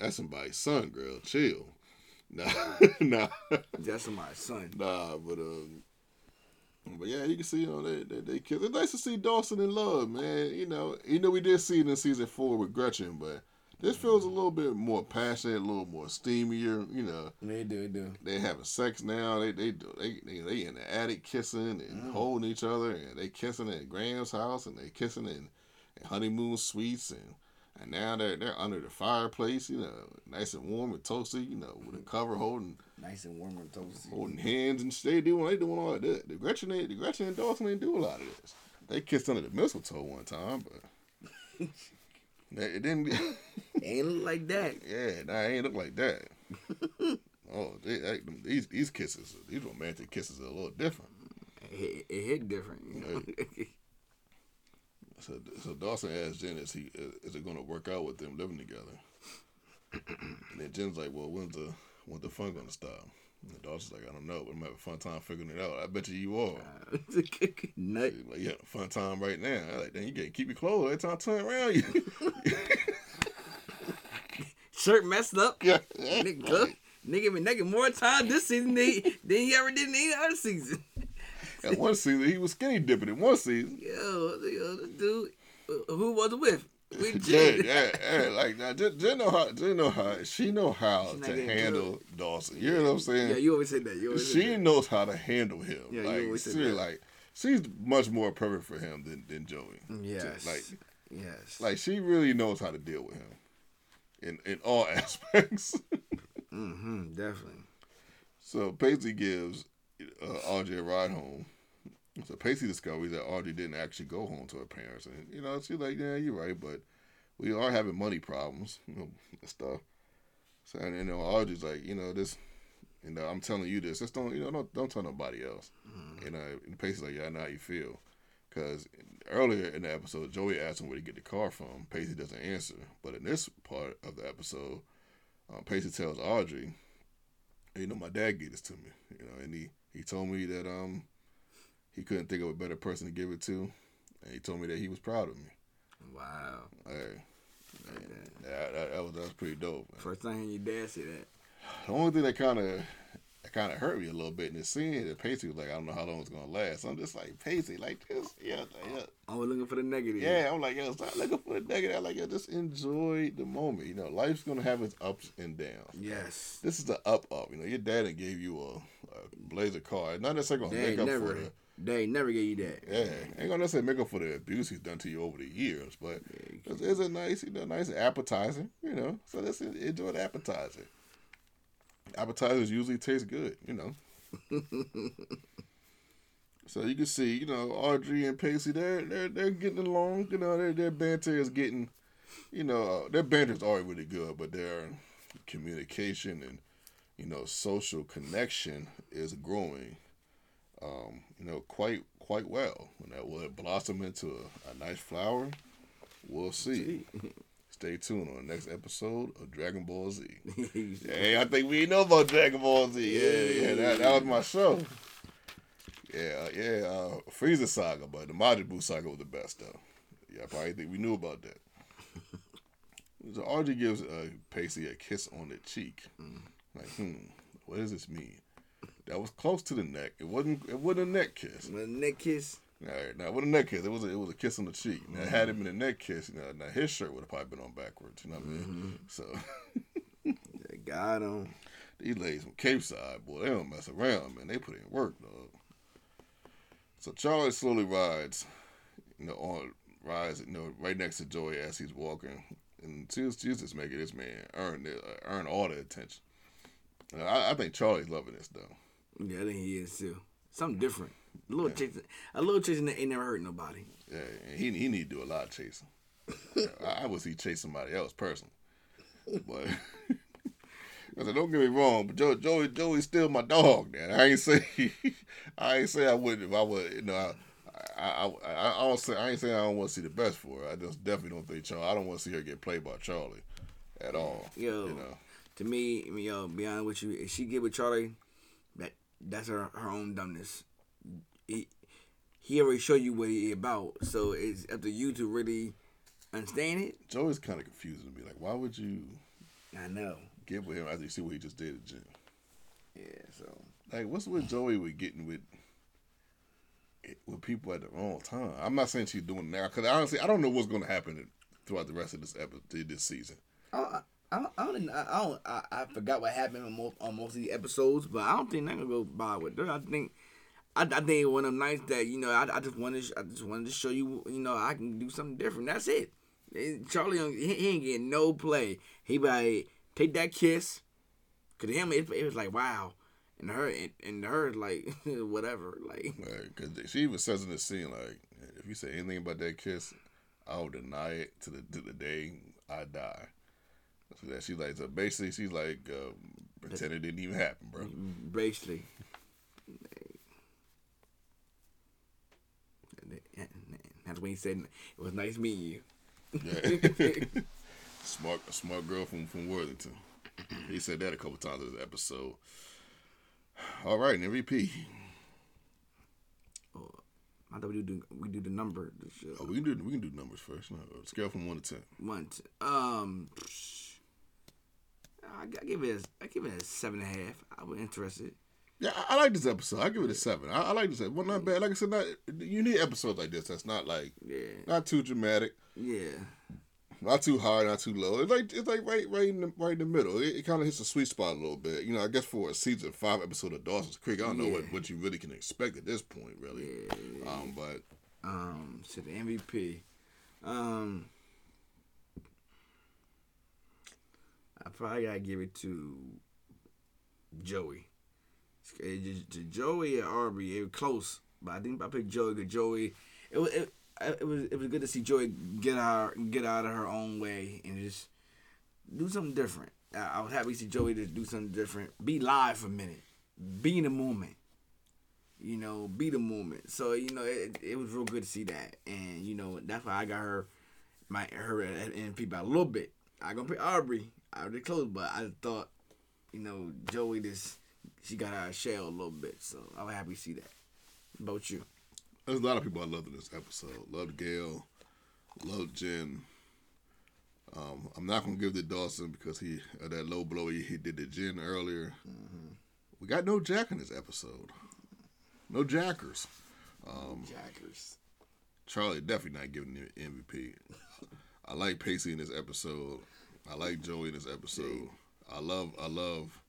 That's somebody's son, girl. Chill. Nah, nah, That's somebody's son. nah. But um, but yeah, you can see, you know, they they, they kiss. It's nice to see Dawson in love, man. You know, you know, we did see it in season four with Gretchen, but this feels a little bit more passionate, a little more steamier. You know, They do, they do. they having sex now. They they do they they, they in the attic kissing and mm. holding each other, and they kissing at Grams' house, and they kissing in, in honeymoon suites, and and now they're they're under the fireplace, you know, nice and warm and toasty, you know, with a mm-hmm. cover holding Nice and warm and toasty. holding hands and shit. They doing they doing all that. The Gretchen ain't- the Gretchen and Dawson ain't do a lot of this. They kissed under the mistletoe one time, but it didn't. Ain't look like that. Yeah, nah, it ain't look like that. oh, they, they, these these kisses, these romantic kisses are a little different. It, it hit different. You know? So, so Dawson asked Jen, "Is he is it going to work out with them living together?" and then Jen's like, "Well, when's the when's the fun going to stop?" And Dawson's like, "I don't know, but I'm having a fun time figuring it out. I bet you you are." Nut. Like, having fun time right now. I'm like, then you gotta keep your clothes every time I turn around you. Shirt messed up. yeah, Nigga, look, nigga been naked more time this season than he, than he ever did in any other season. And one season he was skinny dipping. In one season, Yo, yo, this dude, uh, who was with? With yeah, Jen. yeah, yeah, like now, Jen, Jen know how, Jen know how, she know how to handle Dawson. You know what I'm saying? Yeah, you always say that. You always say she that. knows how to handle him. Yeah, you like, always said she, that. like she's much more perfect for him than, than Joey. Yes. like yes. like she really knows how to deal with him in in all aspects. mm-hmm, definitely. so Pacey gives uh, Audrey a ride home. So Pacey discovers that Audrey didn't actually go home to her parents, and you know she's like, "Yeah, you're right, but we are having money problems, you know, and stuff." So and you know Audrey's like, you know this, you know I'm telling you this, just don't you know don't don't tell nobody else. You know, and Pacey's like, "Yeah, I know how you feel," because earlier in the episode, Joey asked him where to get the car from. Pacey doesn't answer, but in this part of the episode, um, Pacey tells Audrey, "You know, my dad gave this to me, you know, and he he told me that um." He couldn't think of a better person to give it to, and he told me that he was proud of me. Wow. Hey, Like that. that, that, that was that was pretty dope. man. First time your dad say that. The only thing that kind of that kind of hurt me a little bit in the scene is that Pacey was like, I don't know how long it's gonna last. I'm just like Pacey, like this, yeah, yeah. I was looking for the negative. Yeah, I'm like, yo, stop looking for the negative. I'm like, yo, just enjoy the moment. You know, life's gonna have its ups and downs. Yes. This is the up up. You know, your dad gave you a, a blazer car. Not necessarily gonna make up never. for the They ain't never gave you that. Yeah, ain't gonna necessarily make up for the abuse he's done to you over the years, but it's, it's a nice, you know, nice appetizer, you know. So let's en- enjoy the appetizer. Appetizers usually taste good, you know. so you can see, you know, Audrey and Pacey, they're they're they're getting along. You know, their their banter is getting, you know, uh, their banter is already really good, but their communication and you know social connection is growing um, you know, quite quite well. When that will it blossom into a, a nice flower, we'll see. Stay tuned on the next episode of Dragon Ball Z. hey, I think we know about Dragon Ball Z. Yeah, yeah, that, that was my show. Yeah, uh, yeah, uh, Frieza saga, but the Majin Buu saga was the best though. Yeah, I probably think we knew about that. So Audrey gives uh, Pacey a kiss on the cheek. Like, hmm, what does this mean? That was close to the neck. It wasn't. It wasn't a neck kiss. The neck kiss. All right, now with a neck kiss, it was a, it was a kiss on the cheek. Now had it been a neck kiss, you know, now his shirt would have probably been on backwards. You know what I mean? So They got him. these ladies from Capeside, boy, they don't mess around, man. They put in work, dog. So Charlie slowly rides, you know, on rides, you know, right next to Joey as he's walking, and she's, she's just making this man earn uh, earn all the attention. I, I think Charlie's loving this though. Yeah, I think he is too. Something different. A little chasing. A little chasing that ain't never hurt nobody. Yeah, he he need to do a lot of chasing. I, I would see chase somebody else personally, but. I said, don't get me wrong, but Joey, Joey, Joey's still my dog. Man, I ain't say, I ain't say I wouldn't if I would. You know, I, I, I, I, don't say I ain't saying I don't want to see the best for her. I just definitely don't think Charlie. I don't want to see her get played by Charlie at all. Yo, you know. to me, yo, be honest with you, if she get with Charlie, that's her her own dumbness. He, he already showed you what he about, so it's up to you to really understand it. Joey's kind of confusing to me. Like, why would you? I know. Get with him after you see what he just did at Jen. Yeah. So. Like, what's with Joey with getting with with people at the wrong time? I'm not saying she's doing it now because honestly, I don't know what's going to happen throughout the rest of this episode, this season. Oh, I, I, I don't, I don't, I, I forgot what happened on most, on most of the episodes, but I don't think they're gonna go by with her. I think, I, I think one of them nights that you know, I, I just wanted, I just wanted to show you, you know, I can do something different. That's it. Charlie, he, he ain't getting no play. He like take that kiss, cause him it, it was like wow, and her and, and her like whatever, like. Right, cause she even says in the scene like, if you say anything about that kiss, I'll deny it to the to the day I die. So that she's like, so basically, she's like, uh, pretend it didn't even happen, bro. Basically. That's when he said it was nice meeting you. Yeah. smart, smart girl from from Worthington. He said that a couple times in this episode. All right, MVP. Oh, I thought we do we do the number. Oh, we can do we can do numbers first. No, scale from one to ten. One. To, um. I, I give it a, I give it a seven and a half. I was interested. Yeah, I, I like this episode. I give it a seven. I, I like this. Well, not bad. Like I said, not you need episodes like this. That's not like yeah, not too dramatic. Yeah. Not too high, not too low. It's like it's like right, right in the right in the middle. It, it kind of hits a sweet spot a little bit. You know, I guess for a season five episode of Dawson's Creek, I don't Yeah. know what, what you really can expect at this point, really. Yeah. Um, but Um. So the MVP. Um. I probably gotta give it to Joey. To Joey and Audrey, it was close, but I think I picked Joey because Joey. It was it, it was it was good to see Joey get out get out of her own way and just do something different. I, I was happy to see Joey to do something different. Be live for a minute. Be in the moment. You know, be the moment. So you know, it, it was real good to see that, and you know that's why I got her my her MVP by a little bit. I gonna pick Audrey. I already close, but I thought, you know, Joey just she got out of shell a little bit. So I was happy to see that. About you? there's a lot of people I loved in this episode. Loved Gale, loved Jen. Um, I'm not gonna give it to Dawson because he uh, that low blow he, he did to Jen earlier. We got no Jack in this episode. No Jackers. Um, Jackers. Charlie definitely not giving the MVP. I like Pacey in this episode. I like Joey in this episode. I love I love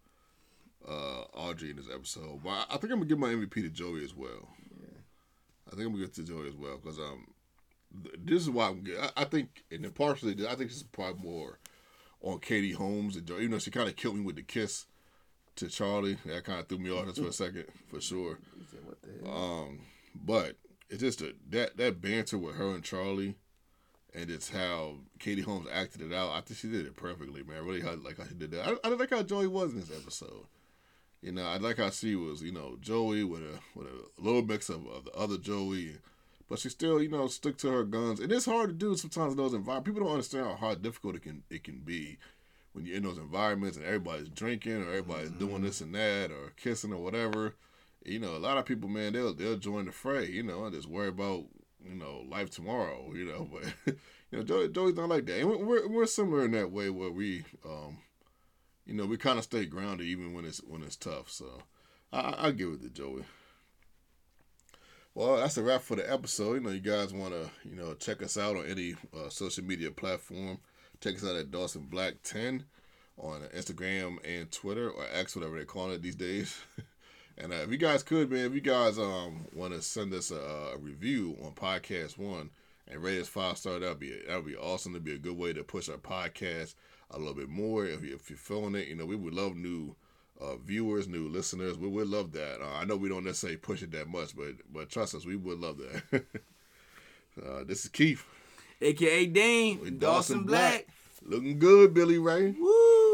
uh, Audrey in this episode. But I, think I'm gonna give my MVP to Joey as well. I think I'm gonna give it to Joey as well because um, th- this is why I'm. Good. I, I think, and then partially, I think this is probably more on Katie Holmes and Joey. You know, she kind of killed me with the kiss to Charlie. That kind of threw me off just for a second, for sure. Said, "What the hell?" Um, but it's just a, that that banter with her and Charlie, and it's how Katie Holmes acted it out. I think she did it perfectly, man. I really how, like how she did that. I, I like how Joey was in this episode. You know, I like how she was. You know, Joey with a with a little mix of, of the other Joey, but she still you know stuck to her guns. And it's hard to do sometimes in those environments. People don't understand how hard difficult it can it can be when you're in those environments and everybody's drinking or everybody's doing mm-hmm. this and that or kissing or whatever you know, a lot of people, man, they'll they'll join the fray, you know, and just worry about you know life tomorrow, you know. But you know, Joey, Joey's not like that, and we're, we're similar in that way where we, um, you know, we kind of stay grounded even when it's when it's tough. So I I give it to Joey. Well, that's a wrap for the episode. You know, you guys want to you know check us out on any uh, social media platform. Check us out at Dawson Black Ten on Instagram and Twitter or X, whatever they're calling it these days. And uh, if you guys could, man, if you guys um want to send us a, a review on Podcast One and rate us five star, that'd be that'd be awesome. That'd be a good way to push our podcast a little bit more. If, you, if you're feeling it, you know, we would love new uh, viewers, new listeners. We would love that. Uh, I know we don't necessarily push it that much, but but trust us, we would love that. uh, this is Keith. aka Dane, With Dawson, Black. Looking good, Billy Ray. Woo!